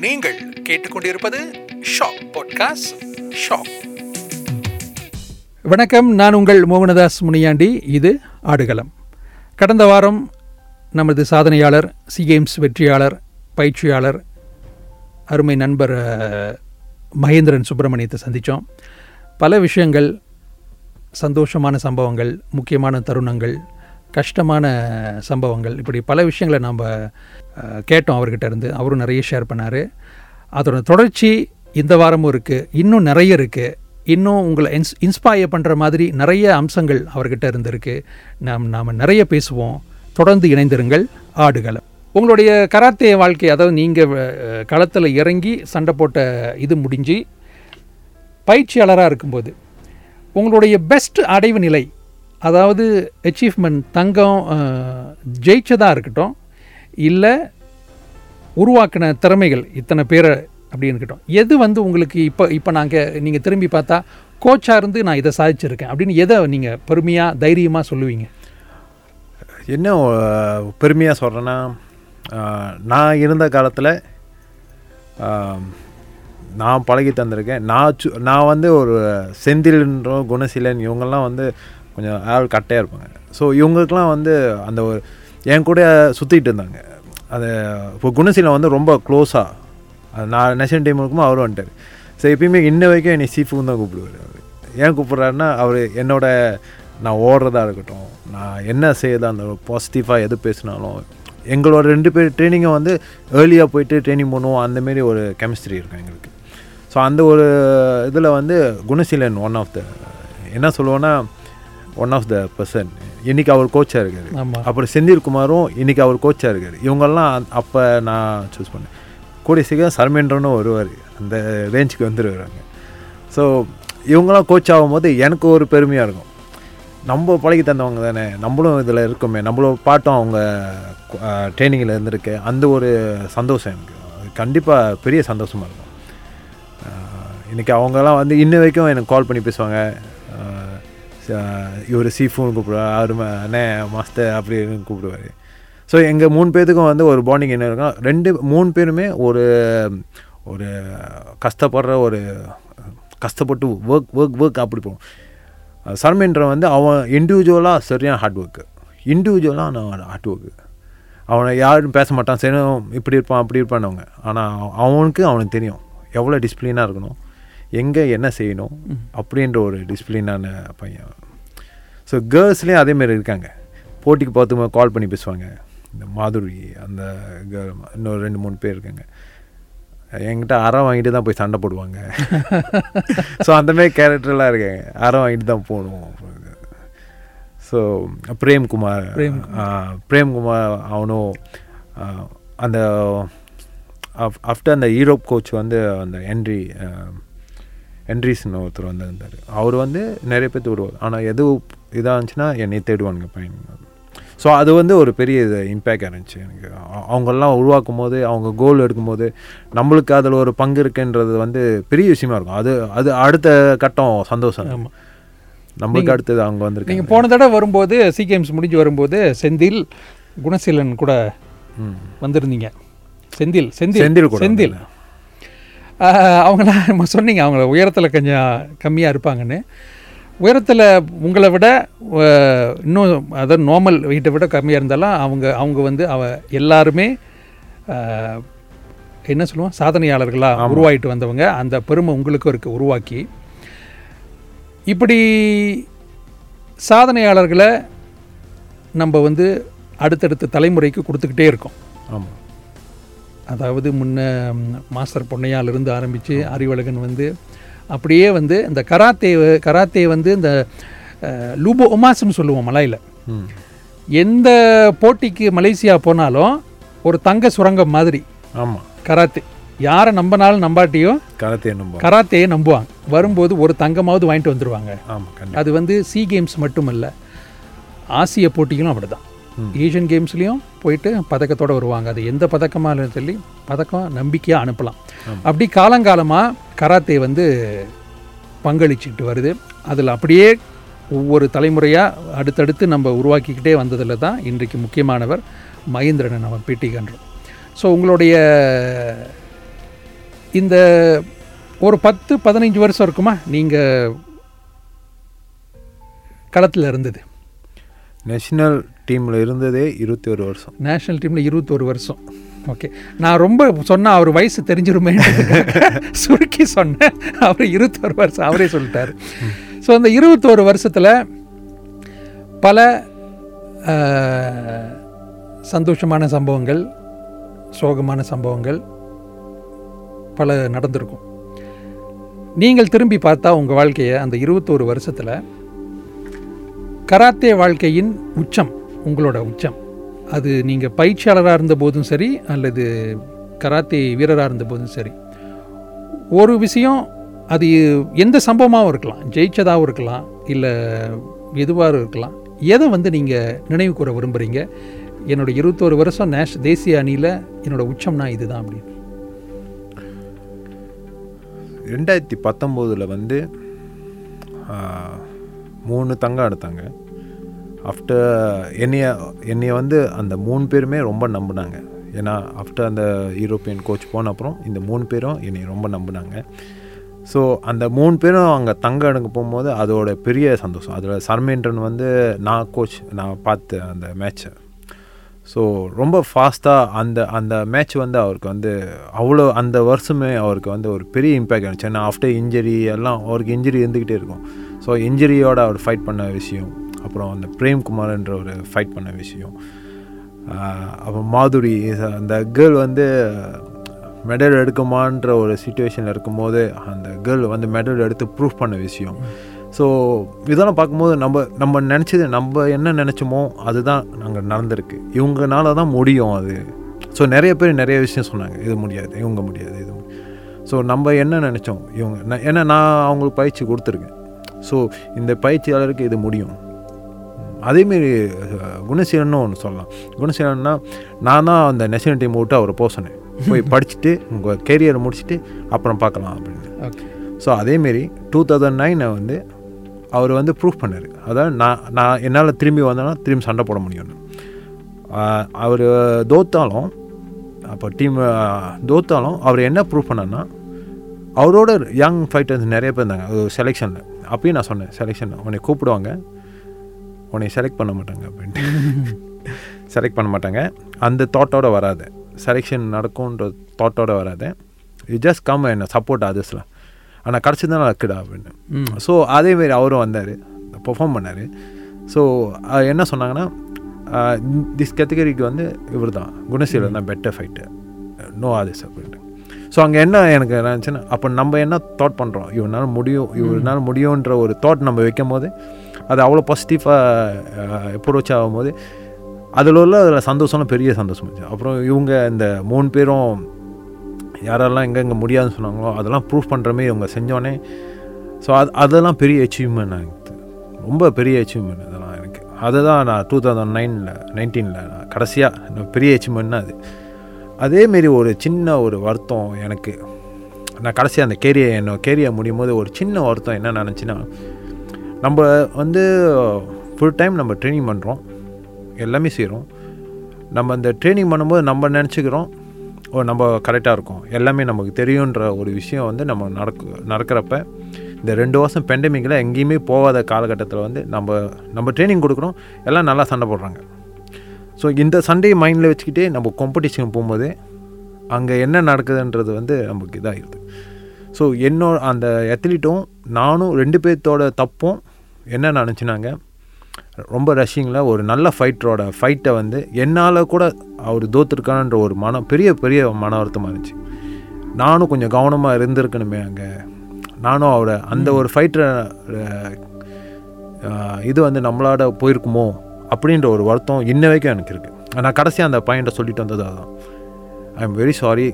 நீங்கள் கேட்டுக்கொண்டிருப்பது shock podcast shock. வணக்கம் நான் உங்கள் மோகனதாஸ் முனியாண்டி. இது ஆடுகளம். கடந்த வாரம் நமது சாதனையாளர் சி கேம்ஸ் வெற்றியாளர் பயிற்சியாளர் அருமை நண்பர் மகேந்திரன் சுப்பிரமணியத்தை சந்தித்தோம் பல விஷயங்கள் சந்தோஷமான சம்பவங்கள் முக்கியமான தருணங்கள் கஷ்டமான சம்பவங்கள். இப்படி பல விஷயங்களை நாம் கேட்டோம் அவர்கிட்ட இருந்து. அவரும் நிறைய ஷேர் பண்ணார். அதோட தொடர்ச்சி இந்த வாரமும் இருக்குது இன்னும் நிறைய இருக்குது இன்னும் உங்களை இன்ஸ் இன்ஸ்பயர் பண்ணுற மாதிரி நிறைய அம்சங்கள் அவர்கிட்ட இருந்திருக்கு. நாம் நாம் நிறைய பேசுவோம். தொடர்ந்து இணைந்திருங்கள். ஆடுகளம். உங்களுடைய கராத்தே வாழ்க்கை அதாவது நீங்கள் களத்தில் இறங்கி சண்டை போட்ட இது முடிஞ்சு பயிற்சியாளராக இருக்கும்போது உங்களுடைய பெஸ்ட் அடைவு நிலை அதாவது அச்சீவ்மெண்ட் தங்கம் ஜெயிச்சதாக இருக்கட்டும் இல்லை உருவாக்கின திறமைகள் இத்தனை பேரை அப்படின்னு இருக்கட்டும். எது வந்து உங்களுக்கு இப்போ இப்போ நாங்கள் நீங்கள் திரும்பி பார்த்தா கோச்சாக இருந்து நான் இதை சாதிச்சிருக்கேன் அப்படின்னு எதை நீங்கள் பெருமையாக தைரியமாக சொல்லுவீங்க? என்ன பெருமையாக சொல்கிறேன்னா நான் இருந்த காலத்தில் நான் பழகி தந்திருக்கேன். நான் சு நான் வந்து ஒரு செந்தில்ன்ற குணசீலன் இவங்கெல்லாம் வந்து கொஞ்சம் ஆள் கட்டையாக இருப்பாங்க. ஸோ இவங்களுக்குலாம் வந்து அந்த ஒரு என் கூட சுற்றிட்டு இருந்தாங்க. அது இப்போ குணசீலம் வந்து ரொம்ப க்ளோஸாக நான் நேஷனல் டீம் இருக்கும்போது அவரும் வந்துட்டார். ஸோ எப்பயுமே இன்ன வரைக்கும் என்னை சீஃபுன்னு தான் கூப்பிடுவார் அவர். ஏன் கூப்பிட்றாருன்னா அவர் என்னோட நான் ஓடுறதா இருக்கட்டும் நான் என்ன செய்யுதா அந்த பாசிட்டிவாக எது பேசினாலும் எங்களோட ரெண்டு பேர் ட்ரைனிங்கை வந்து ஏர்லியாக போயிட்டு ட்ரைனிங் பண்ணுவோம். அந்தமாரி ஒரு கெமிஸ்ட்ரி இருக்கும் எங்களுக்கு. ஸோ அந்த ஒரு இதில் வந்து குணசீலன் ஒன் ஆஃப் த என்ன சொல்லுவோன்னா ஒன் ஆஃப் த பர்சன் இன்றைக்கி அவர் கோச்சாக இருக்கார். அப்புறம் செந்தில் குமாரும் இன்றைக்கி அவர் கோச்சாக இருக்கார். இவங்கெல்லாம் அப்போ நான் சூஸ் பண்ணேன். கூடிய சீக்கிரம் சர்மேன்றனும் வருவார். அந்த ரேஞ்சுக்கு வந்துருவாங்க ஸோ இவங்கெல்லாம் கோச் ஆகும்போது எனக்கு ஒரு பெருமையாக இருக்கும். நம்ம பழகி தந்தவங்க தானே. நம்மளும் இதில் இருக்கோமே. நம்மளும் பாட்டும் அவங்க ட்ரைனிங்கில் இருந்திருக்கு. அந்த ஒரு சந்தோஷம் எனக்கு. கண்டிப்பாக பெரிய சந்தோஷமாக இருக்கும். இன்றைக்கி அவங்கெல்லாம் வந்து இன்ன வரைக்கும் எனக்கு கால் பண்ணி பேசுவாங்க. இவர் சீஃபுன்னு கூப்பிடுவார். அவரு அண்ணே மாஸ்டர் அப்படின்னு கூப்பிடுவார். ஸோ எங்கள் மூணு பேர்த்துக்கும் வந்து ஒரு பாண்டிங் என்ன இருக்கும் ரெண்டு மூணு பேருமே ஒரு ஒரு கஷ்டப்படுற ஒரு கஷ்டப்பட்டு ஒர்க் ஒர்க் ஒர்க் அப்படி போகும். சர்மேன்ற வந்து அவன் இண்டிவிஜுவலாக சரியான ஹார்ட் ஒர்க்கு இண்டிவிஜுவலாக நான் ஹார்ட் ஒர்க்கு அவனை யாரும் பேச மாட்டான் சரி இப்படி இருப்பான் அப்படி இருப்பானவங்க ஆனால் அவனுக்கு அவனுக்கு தெரியும். எவ்வளோ டிசிப்ளினாக இருக்கணும். எங்கே என்ன செய்யணும் அப்படின்ற ஒரு டிசிப்ளினான பையன் ஸோ கேர்ள்ஸ்லேயும் அதேமாரி இருக்காங்க. போட்டிக்கு பார்த்து கால் பண்ணி பேசுவாங்க. இந்த மாதுரி அந்த கேர்ள் இன்னொரு ரெண்டு மூணு பேர் இருக்காங்க. என்கிட்ட அறம் வாங்கிட்டு தான் போய் சண்டை போடுவாங்க. ஸோ அந்தமாரி கேரக்டர்லாம் இருக்காங்க. அறம் வாங்கிட்டு தான் போகணும். ஸோ பிரேம்குமார் பிரேம்குமார். அவனும் அந்த ஆஃப்டர் அந்த ஈரோப் கோச் வந்து அந்த என்ட்ரி என்ட்ரிஸ்னு ஒருத்தர் வந்திருந்தார். அவர் வந்து நிறைய பேர் விடுவார் ஆனால் எது இதாக இருந்துச்சுன்னா என்னை தேடுவானுங்க பையன். ஸோ அது வந்து ஒரு பெரிய இது இம்பேக்ட் இருந்துச்சு எனக்கு. அவங்கெல்லாம் உருவாக்கும் போது அவங்க கோல் எடுக்கும்போது நம்மளுக்கு அதில் ஒரு பங்கு இருக்குன்றது வந்து பெரிய விஷயமா இருக்கும். அது அது அடுத்த கட்டம் சந்தோஷம். நம்மளுக்கு அடுத்தது அவங்க வந்திருக்காங்க. நீங்கள் போன தடவை வரும்போது சி கேம்ஸ் முடிஞ்சு வரும்போது செந்தில் குணசீலன் கூட வந்திருந்தீங்க. செந்தில் செந்தில் செந்தில் கூட செந்தில். அவங்களாம் நம்ம சொன்னீங்க அவங்கள உயரத்தில் கொஞ்சம் கம்மியாக இருப்பாங்கன்னு. உயரத்தில் உங்களை விட இன்னும் அதாவது நார்மல் வெயிட்டை விட கம்மியாக இருந்தாலும் அவங்க அவங்க வந்து அவ எல்லாருமே என்ன சொல்லுவோம்? சாதனையாளர்களாக உருவாகிட்டு வந்தவங்க. அந்த பெருமை உங்களுக்கும் இருக்குது உருவாக்கி. இப்படி சாதனையாளர்களை நம்ம வந்து அடுத்தடுத்த தலைமுறைக்கு கொடுத்துக்கிட்டே இருக்கோம். ஆமாம் அதாவது முன்ன மாஸ்டர் பொன்னையாலிருந்து ஆரம்பித்து அறிவழகன் வந்து அப்படியே வந்து இந்த கராத்தே கராத்தே வந்து இந்த லூபோ ஒமாஸ்ன்னு சொல்லுவோம் மலையில். எந்த போட்டிக்கு மலேசியா போனாலும் ஒரு தங்க சுரங்கம் மாதிரி. ஆமாம் கராத்தே. யாரை நம்பினாலும் நம்பாட்டியும் கராத்தே நம்ப கராத்தையே நம்புவாங்க. வரும்போது ஒரு தங்கமாவது வாங்கிட்டு வந்துடுவாங்க அது வந்து சி கேம்ஸ் மட்டுமல்ல ஆசிய போட்டிகளும் அப்படிதான். ஏஷியன் கேம்ஸ்லேயும் போயிட்டு பதக்கத்தோடு வருவாங்க. அது எந்த பதக்கமாக சொல்லி பதக்கம் நம்பிக்கையாக அனுப்பலாம். அப்படி காலங்காலமாக கராத்தே வந்து பங்களிச்சுக்கிட்டு வருது. அதில் அப்படியே ஒவ்வொரு தலைமுறையாக அடுத்தடுத்து நம்ம உருவாக்கிக்கிட்டே வந்ததில் தான் இன்றைக்கு முக்கியமானவர் மகேந்திரனை நம்ம பேட்டி கன்றோம் ஸோ உங்களுடைய இந்த ஒரு பத்து பதினைஞ்சு வருஷம் இருக்குமா? நீங்கள் களத்தில் இருந்தது. நேஷனல் டீமில் இருந்ததே இருபத்தி ஒரு வருஷம். நேஷனல் டீமில் இருபத்தோரு வருஷம். ஓகே. நான் ரொம்ப சொன்னால் அவர் வயசு தெரிஞ்சிருமே. சுருக்கி சொன்னேன். அவர் இருபத்தோரு வருஷம். அவரே சொல்லிட்டார். ஸோ அந்த இருபத்தோரு வருஷத்தில் பல சந்தோஷமான சம்பவங்கள் சோகமான சம்பவங்கள் பல நடந்திருக்கும். நீங்கள் திரும்பி பார்த்தா உங்கள் வாழ்க்கையை அந்த இருபத்தோரு வருஷத்தில் கராத்தே வாழ்க்கையின் உச்சம். உங்களோட உச்சம். அது நீங்கள் பயிற்சியாளராக இருந்த போதும் சரி அல்லது கராத்தே வீரராக இருந்த போதும் சரி. ஒரு விஷயம் அது எந்த சம்பவமாகவும் இருக்கலாம். ஜெயிச்சதாகவும் இருக்கலாம் இல்லை எதுவாக இருக்கலாம். எதை வந்து நீங்கள் நினைவு கூற விரும்புகிறீங்க என்னோடய இருபத்தோரு வருஷம் நேஷ் தேசிய அணியில் என்னோட உச்சம்னா இதுதான் அப்படின்னு. ரெண்டாயிரத்தி பத்தொம்போதில் வந்து மூணு தங்கம் எடுத்தாங்க. ஆஃப்டர் என்னைய என்னைய வந்து அந்த மூணு பேருமே ரொம்ப நம்பினாங்க. ஏன்னா ஆஃப்டர் அந்த யூரோப்பியன் கோச் போன அப்புறம் இந்த மூணு பேரும் என்னை ரொம்ப நம்பினாங்க. ஸோ அந்த மூணு பேரும் அங்கே தங்க எடுக்க போகும்போது அதோட பெரிய சந்தோஷம். அதில் சர்மேண்டன் வந்து நான் கோச் நான் பார்த்த அந்த மேட்ச்சை ஸோ ரொம்ப ஃபாஸ்ட்டாக அந்த அந்த மேட்ச் வந்து அவருக்கு வந்து அவ்வளோ அந்த வருஷமே அவருக்கு வந்து ஒரு பெரிய இம்பேக்ட் ஆச்சு ஏன்னா ஆஃப்டர் இன்ஜரி எல்லாம் அவருக்கு இன்ஜரி இருந்துக்கிட்டே இருக்கும். ஸோ இன்ஜரியோட அவர் ஃபைட் பண்ண விஷயம். அப்புறம் அந்த பிரேம்குமார்ன்ற ஒரு ஃபைட் பண்ண விஷயம். அப்புறம் மாதுரி அந்த கேர்ள் வந்து மெடல் எடுக்குமான்ற ஒரு சுச்சுவேஷனில் இருக்கும்போது அந்த கேர்ள் வந்து மெடல் எடுத்து ப்ரூஃப் பண்ண விஷயம். ஸோ இதெல்லாம் பார்க்கும்போது நம்ம நம்ம நினச்சது நம்ம என்ன நினச்சோமோ அதுதான் நாங்கள் நடந்திருக்கு. இவங்கனால தான் முடியும் அது. ஸோ நிறைய பேர் நிறைய விஷயம் சொன்னாங்க. இது முடியாது இவங்க முடியாது இது ஸோ நம்ம என்ன நினச்சோம்? இவங்க நான் ஏன்னா நான் அவங்களுக்கு பயிற்சி கொடுத்துருக்கேன். ஸோ இந்த பயிற்சியாளருக்கு இது முடியும். அதேமாரி குணசீலன்னு ஒன்று சொல்லலாம். குணசீலன்னா நான் தான் அந்த நேஷனல் டீம் விட்டு அவரை போக சொன்னேன் போய் படிச்சுட்டு உங்கள் கேரியரை முடிச்சுட்டு அப்புறம் பார்க்கலாம் அப்படின்னு. ஸோ அதேமாரி டூ தௌசண்ட் நைனை வந்து அவர் வந்து ப்ரூஃப் பண்ணார். அதாவது நான் நான் என்னால் திரும்பி வந்தேன்னா திரும்பி சண்டை போட முடியும்னு. அவர் தோத்தாலும் அப்போ டீம் தோத்தாலும் அவர் என்ன ப்ரூஃப் பண்ணார்னா அவரோட யங் ஃபைட்டர்ஸ் நிறைய பேர் இருந்தாங்க. செலெக்ஷனில் அப்பயும் நான் சொன்னேன் செலெக்ஷனில் உன்னை கூப்பிடுவாங்க. உன்னை செலக்ட் பண்ண மாட்டாங்க அப்படின்ட்டு. செலக்ட் பண்ண மாட்டாங்க. அந்த தாட்டோட வராது. செலெக்ஷன் நடக்கும்ன்ற தாட்டோட வராது. யூ ஜஸ்ட் கம் என்ன சப்போர்ட் அதர்ஸ்லாம் ஆனால் கிடச்சி தான் நடக்குடா அப்படின்னு. ஸோ அதேமாரி அவரும் வந்தார். பெர்ஃபார்ம் பண்ணார். ஸோ என்ன சொன்னாங்கன்னா திஸ் கேட்டகரிக்கு வந்து இவர் தான் குணசீலன் தான் பெட்டர் ஃபைட்டு நோ ஆதிஸ் அப்படின்ட்டு. ஸோ அங்கே என்ன எனக்கு நினச்சுன்னா அப்போ நம்ம என்ன தாட் பண்ணுறோம் இவனால் முடியும் இவனால் முடியுன்ற ஒரு தாட் நம்ம வைக்கும் போது அது அவ்வளோ பாசிட்டிவாக அப்ரோச் ஆகும்போது அதில் உள்ள அதில் சந்தோஷம்லாம் பெரிய சந்தோஷம் இருந்துச்சு. அப்புறம் இவங்க இந்த மூணு பேரும் யாரெல்லாம் எங்கெங்கே முடியாதுன்னு சொன்னாங்களோ அதெல்லாம் ப்ரூஃப் பண்ணுற மாதிரி இவங்க செஞ்சோடனே ஸோ அது அதெல்லாம் பெரிய அச்சீவ்மெண்ட் எனக்கு ரொம்ப பெரிய அச்சீவ்மெண்ட் அதெல்லாம் எனக்கு. அதுதான் நான் டூ தௌசண்ட் நைனில் நைன்டீனில் நான் கடைசியாக பெரிய அச்சீவ்மெண்ட்னா அது. அதேமாரி ஒரு சின்ன ஒரு வருத்தம் எனக்கு. நான் கடைசியாக அந்த கேரியை என்னோட கேரியர் முடியும் போது ஒரு சின்ன வருத்தம் என்ன நினச்சின்னா நம்ம வந்து ஃபுல் டைம் நம்ம ட்ரைனிங் பண்ணுறோம் எல்லாமே செய்கிறோம் நம்ம அந்த ட்ரைனிங் பண்ணும்போது நம்ம நினச்சிக்கிறோம் ஓ நம்ம கரெக்டாக இருக்கும். எல்லாமே நமக்கு தெரியுன்ற ஒரு விஷயம் வந்து நம்ம நடக்கு நடக்கிறப்ப இந்த ரெண்டு வருஷம் பெண்டமிக்கில் எங்கேயுமே போகாத காலகட்டத்தில் வந்து நம்ம நம்ம ட்ரைனிங் கொடுக்குறோம். எல்லாம் நல்லா சண்டை போடுறாங்க. ஸோ இந்த சண்டையை மைண்டில் வச்சுக்கிட்டே நம்ம காம்படிஷன் போகும்போது அங்கே என்ன நடக்குதுன்றது வந்து நமக்கு இதாகிடுது ஸோ என்னோட அந்த அத்லீட்டும் நானும் ரெண்டு பேர்த்தோட தப்பும் என்ன நினச்சினாங்க ரொம்ப ரஷ்ஷிங்கில் ஒரு நல்ல ஃபைட்டரோட ஃபைட்டை வந்து என்னால் கூட அவர் தோத்துருக்கான்ற ஒரு மனம் பெரிய பெரிய மன வருத்தமாக இருந்துச்சு. நானும் கொஞ்சம் கவனமாக இருந்திருக்கணுமே அங்கே. நானும் அவரை அந்த ஒரு ஃபைட்டரை இது வந்து நம்மளோட போயிருக்குமோ? அப்படின்ற ஒரு வருத்தம் இன்ன வரைக்கும் எனக்கு இருக்குது நான் கடைசியாக அந்த பாயிண்ட்டை சொல்லிட்டு வந்தது அதுதான் I am very sorry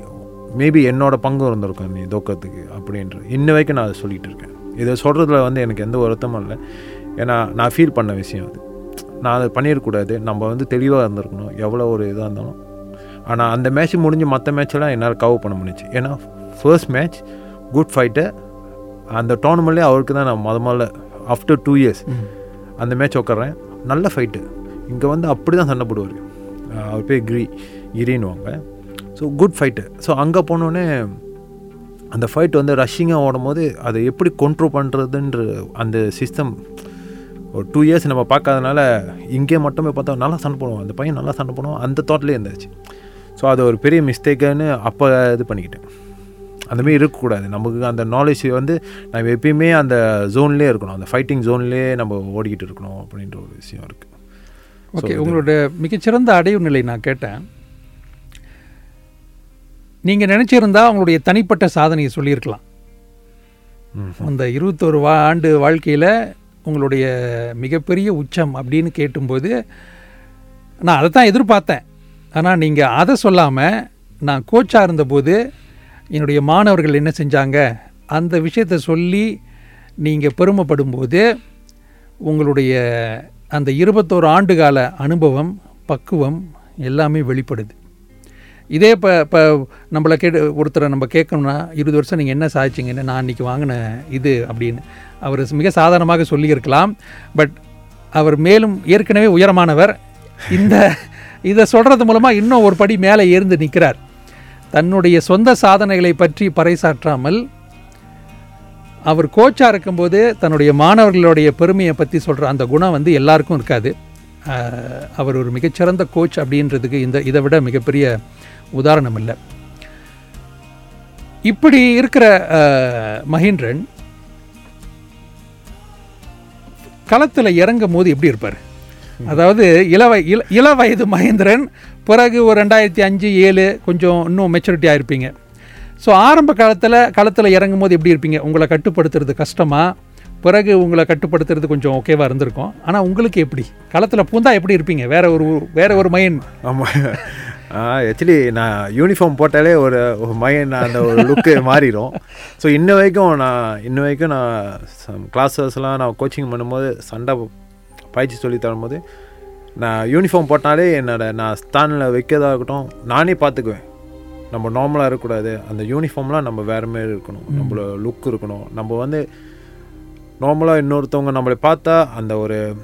maybe என்னோட பங்கு இருந்திருக்கும் நீ தோக்கத்துக்கு அப்படின்ற இன்ன வரைக்கும் நான் அதை சொல்லிகிட்டு இருக்கேன். இதை சொல்கிறதுல வந்து எனக்கு எந்த வருத்தமும் இல்லை. ஏன்னா நான் ஃபீல் பண்ண விஷயம் அது. நான் அதை பண்ணிடக்கூடாது. நம்ம வந்து தெளிவாக இருந்திருக்கணும். எவ்வளோ ஒரு இதாக இருந்தாலும். ஆனால் அந்த மேட்ச் முடிஞ்சு மற்ற மேட்செல்லாம் என்னால் கவர் பண்ண முடிஞ்சுச்சு. ஏன்னா ஃபர்ஸ்ட் மேட்ச் குட் ஃபைட்டர் அந்த டோர்னமெண்ட்லேயே அவருக்கு தான் நான் முத முதல்ல ஆஃப்டர் டூ இயர்ஸ் அந்த மேட்ச் உட்காறேன் நல்ல ஃபைட்டு இங்கே வந்து அப்படி தான் சண்டை போடுவார். அவர் பேர் கிரி கிரின்னுவாங்க. ஸோ குட் ஃபைட்டு ஸோ அங்கே போனோடனே அந்த ஃபைட் வந்து ரஷ்ஷிங்காக ஓடும்போது அதை எப்படி கண்ட்ரோல் பண்ணுறதுன்ற அந்த சிஸ்டம் ஒரு டூ இயர்ஸ் நம்ம பார்க்காதனால இங்கே மட்டுமே பார்த்தா நல்லா சண்டை போடுவோம் அந்த பையன் நல்லா சண்டை போடுவோம் அந்த தாட்லேயே இருந்துச்சு. ஸோ அது ஒரு பெரிய மிஸ்டேக்குன்னு அப்போ இது பண்ணிக்கிட்டேன். அந்தமாரி இருக்கக்கூடாது. நமக்கு அந்த நாலேஜ் வந்து நம்ம எப்பயுமே அந்த ஜோன்லேயே இருக்கணும். அந்த ஃபைட்டிங் ஜோன்லேயே நம்ம ஓடிக்கிட்டு இருக்கணும் அப்படின்ற ஒரு விஷயம் இருக்குது ஓகே உங்களோட மிகச்சிறந்த அடைவு நிலை நான் கேட்டேன். நீங்கள் நினச்சிருந்தா உங்களுடைய தனிப்பட்ட சாதனையை சொல்லியிருக்கலாம். அந்த இருபத்தோரு வா ஆண்டு வாழ்க்கையில் உங்களுடைய மிகப்பெரிய உச்சம் அப்படின்னு கேட்டும்போது நான் அதை தான் எதிர்பார்த்தேன். ஆனால் நீங்கள் அதை சொல்லாமல் நான் கோச்சாக இருந்தபோது என்னுடைய மாணவர்கள் என்ன செஞ்சாங்க? அந்த விஷயத்தை சொல்லி நீங்கள் பெருமைப்படும்போது உங்களுடைய அந்த இருபத்தோரு ஆண்டு கால அனுபவம் பக்குவம் எல்லாமே வெளிப்படுது. இதே இப்போ இப்போ நம்மளை கேட்டு ஒருத்தரை நம்ம கேட்கணும்னா இருபது வருஷம் நீங்கள் என்ன சாதிச்சிங்கன்னு நான் இன்றைக்கி வாங்கின இது அப்படின்னு அவர் மிக சாதாரணமாக சொல்லியிருக்கலாம். பட் அவர் மேலும் ஏற்கனவே உயரமானவர். இந்த இதை சொல்கிறது மூலமாக இன்னும் ஒரு படி மேலே ஏர்ந்து நிற்கிறார். தன்னுடைய சொந்த சாதனைகளை பற்றி பறைசாற்றாமல் அவர் கோச்சாக இருக்கும்போது தன்னுடைய மாணவர்களுடைய பெருமையை பற்றி சொல்கிற அந்த குணம் வந்து எல்லாருக்கும் இருக்காது. அவர் ஒரு மிகச்சிறந்த கோச் அப்படின்றதுக்கு இந்த இதை விட மிகப்பெரிய உதாரணம் இல்லை இப்படி இருக்கிற மகேந்திரன் களத்தில் இறங்கும் போது எப்படி இருப்பார்? அதாவது இளவ இள இள வயது மகேந்திரன் பிறகு ஒரு ரெண்டாயிரத்தி அஞ்சு ஏழு கொஞ்சம் இன்னும் மெச்சூரிட்டியாக இருப்பீங்க ஸோ ஆரம்ப காலத்தில் களத்தில் இறங்கும் போது எப்படி இருப்பீங்க? உங்களை கட்டுப்படுத்துறது கஷ்டமாக பிறகு உங்களை கட்டுப்படுத்துறது கொஞ்சம் ஓகேவாக இருந்திருக்கும். ஆனால் உங்களுக்கு எப்படி? களத்தில் பூந்தா எப்படி இருப்பீங்க? வேற ஒரு வேற ஒரு மைண்ட் ஆமாம் ஆக்சுவலி நான் யூனிஃபார்ம் போட்டாலே ஒரு மைண்ட் அந்த ஒரு லுக்கு மாறிடும் ஸோ இன்ன வரைக்கும் நான் இன்ன வரைக்கும் நான் கிளாஸஸ்லாம் நான் கோச்சிங் பண்ணும்போது சண்டை பயிற்சி சொல்லி தரும்போது நான் யூனிஃபார்ம் போட்டாலே என்னோட நான் ஸ்தானில் வைக்கிறதா இருக்கட்டும் நானே பார்த்துக்குவேன். நம்ம நார்மலாக இருக்கக்கூடாது. அந்த யூனிஃபார்ம்லாம் நம்ம வேறு மாரி இருக்கணும். நம்மளோட லுக் இருக்கணும். நம்ம வந்து நார்மலாக இன்னொருத்தவங்க நம்மளை பார்த்தா அந்த ஒரு